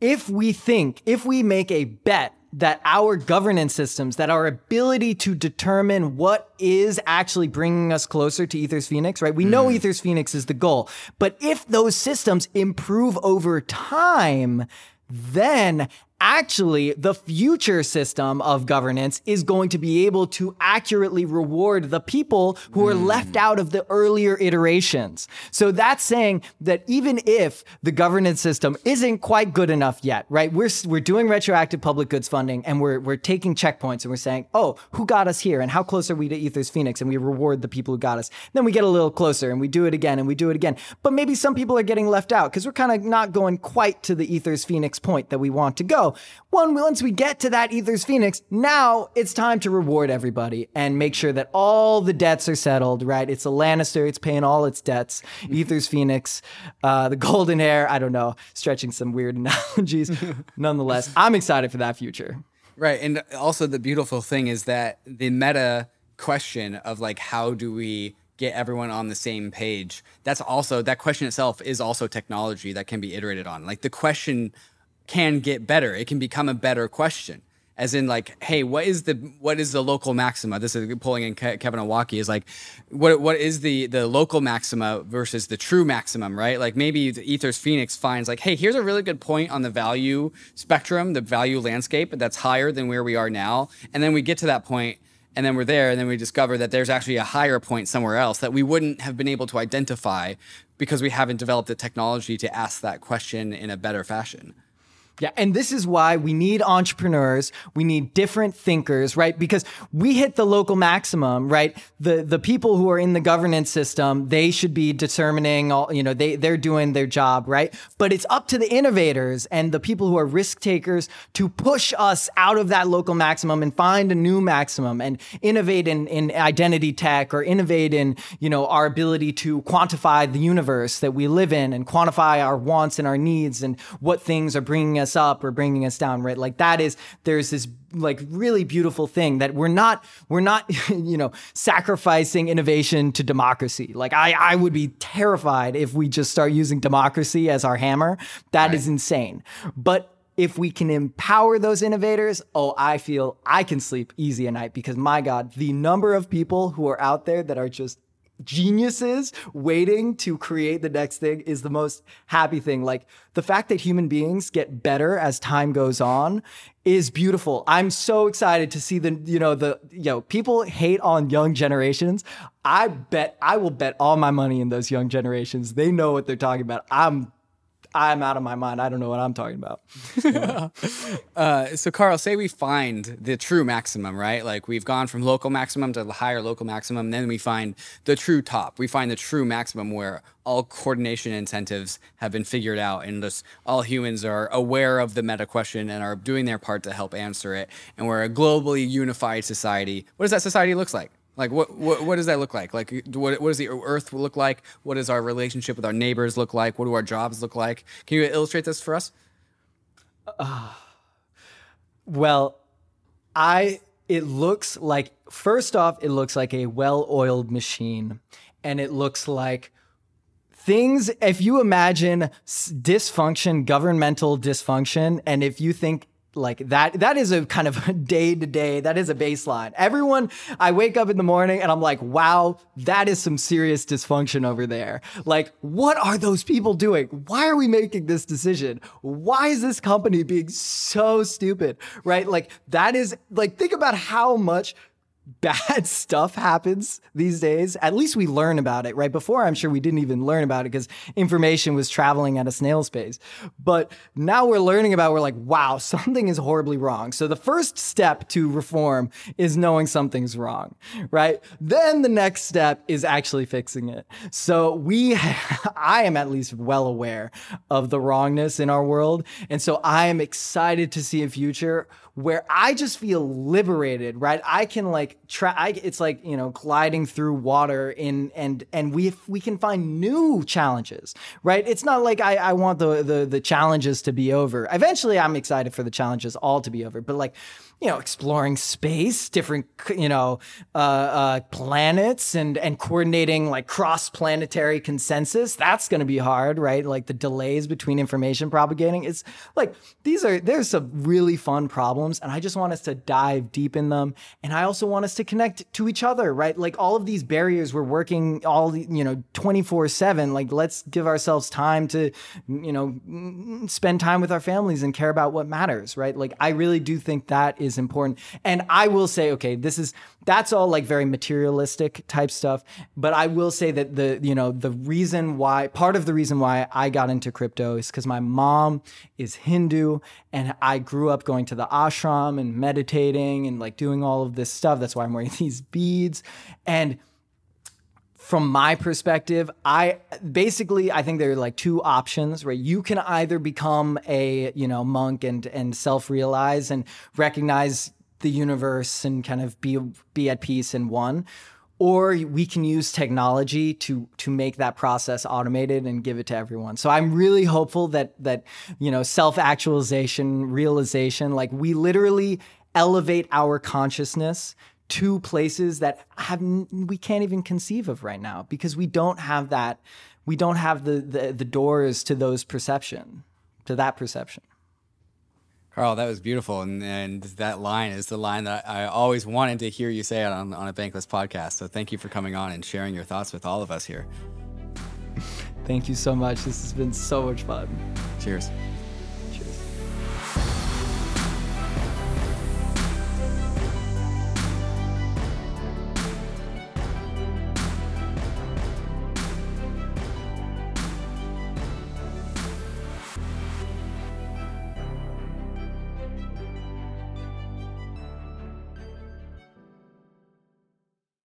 if we think, if we make a bet that our governance systems, that our ability to determine what is actually bringing us closer to Ethers Phoenix, right? We know mm. Ethers Phoenix is the goal, but if those systems improve over time, then actually the future system of governance is going to be able to accurately reward the people who are hmm. left out of the earlier iterations. So that's saying that even if the governance system isn't quite good enough yet, right? We're we're doing retroactive public goods funding and we're we're taking checkpoints and we're saying, "Oh, who got us here and how close are we to Ethers Phoenix?" and we reward the people who got us. Then we get a little closer and we do it again and we do it again. But maybe some people are getting left out because we're kind of not going quite to the Ethers Phoenix point that we want to go. One, once we get to that Ethers Phoenix, now it's time to reward everybody and make sure that all the debts are settled, right? It's a Lannister, it's paying all its debts. *laughs* Ethers Phoenix, uh, the golden hair, I don't know, stretching some weird *laughs* analogies. *laughs* Nonetheless, I'm excited for that future. Right. And also, the beautiful thing is that the meta question of like, how do we get everyone on the same page? That's also, that question itself is also technology that can be iterated on. Like, the question can get better, it can become a better question. As in, like, hey, what is the what is the local maxima? This is pulling in Ke- Kevin Owocki is like, what what is the the local maxima versus the true maximum, right? Like maybe the Ethers Phoenix finds like, hey, here's a really good point on the value spectrum, the value landscape that's higher than where we are now, and then we get to that point, and then we're there, and then we discover that there's actually a higher point somewhere else that we wouldn't have been able to identify because we haven't developed the technology to ask that question in a better fashion. Yeah, and this is why we need entrepreneurs, we need different thinkers, right? Because we hit the local maximum, right? The the people who are in the governance system, they should be determining all, you know, they they're doing their job, right? But it's up to the innovators and the people who are risk takers to push us out of that local maximum and find a new maximum and innovate in in identity tech or innovate in, you know, our ability to quantify the universe that we live in and quantify our wants and our needs and what things are bringing us up or bringing us down, right? Like that is there's this like really beautiful thing that we're not we're not *laughs* you know sacrificing innovation to democracy. Like I I would be terrified if we just start using democracy as our hammer. That is insane. But if we can empower those innovators, oh, I feel I can sleep easy at night because my God, the number of people who are out there that are just geniuses waiting to create the next thing is the most happy thing. Like the fact that human beings get better as time goes on is beautiful. I'm so excited to see the, you know, the, you know, people hate on young generations. I bet, I will bet all my money in those young generations. They know what they're talking about. I'm, I'm out of my mind. I don't know what I'm talking about. *laughs* Uh, so, Karl, say we find the true maximum, right? Like we've gone from local maximum to the higher local maximum, then we find the true top. We find the true maximum where all coordination incentives have been figured out, and just all humans are aware of the meta question and are doing their part to help answer it. And we're a globally unified society. What does that society look like? Like what, what what does that look like? Like what what does the Earth look like? What does our relationship with our neighbors look like? What do our jobs look like? Can you illustrate this for us? Uh, well, I it looks like first off, it looks like a well-oiled machine, and it looks like things. If you imagine dysfunction, governmental dysfunction, and if you think like that, that is a kind of day to day. That is a baseline. Everyone, I wake up in the morning and I'm like, wow, that is some serious dysfunction over there. Like, what are those people doing? Why are we making this decision? Why is this company being so stupid? Right? Like, that is like, think about how much bad *laughs* stuff happens these days. At least we learn about it, right? Before, I'm sure we didn't even learn about it because information was traveling at a snail's pace. But now we're learning about, we're like, wow, *laughs* something is horribly wrong. So the first step to reform is knowing something's wrong, right? Then the next step is actually fixing it. So we, *laughs* I am at least well aware of the wrongness in our world. And so I am excited to see a future where I just feel liberated, right? I can like try I, it's like, you know, gliding through water in and and we we can find new challenges, right? It's not like I I want the the the challenges to be over. Eventually I'm excited for the challenges all to be over, but like you know, exploring space, different, you know, uh, uh, planets, and and coordinating like cross planetary consensus. That's going to be hard, right? Like the delays between information propagating. It's like these are there's some really fun problems, and I just want us to dive deep in them. And I also want us to connect to each other, right? Like all of these barriers, we're working all you know, twenty four seven. Like let's give ourselves time to, you know, spend time with our families and care about what matters, right? Like I really do think that is important. And I will say, okay, this is that's all like very materialistic type stuff. But I will say that the you know the reason why part of the reason why I got into crypto is because my mom is Hindu and I grew up going to the ashram and meditating and like doing all of this stuff. That's why I'm wearing *laughs* these beads and from my perspective, I basically I think there are like two options, right? You can either become a, you know, monk and and self-realize and recognize the universe and kind of be be at peace in one, or we can use technology to to make that process automated and give it to everyone. So I'm really hopeful that that you know self-actualization, realization, like we literally elevate our consciousness to places that have we can't even conceive of right now because we don't have that we don't have the the, the doors to those perception to that perception Karl, that was beautiful, and, and that line is the line that I always wanted to hear you say it on, on a Bankless podcast. So thank you for coming on and sharing your thoughts with all of us here. *laughs* Thank you so much. This has been so much fun. Cheers.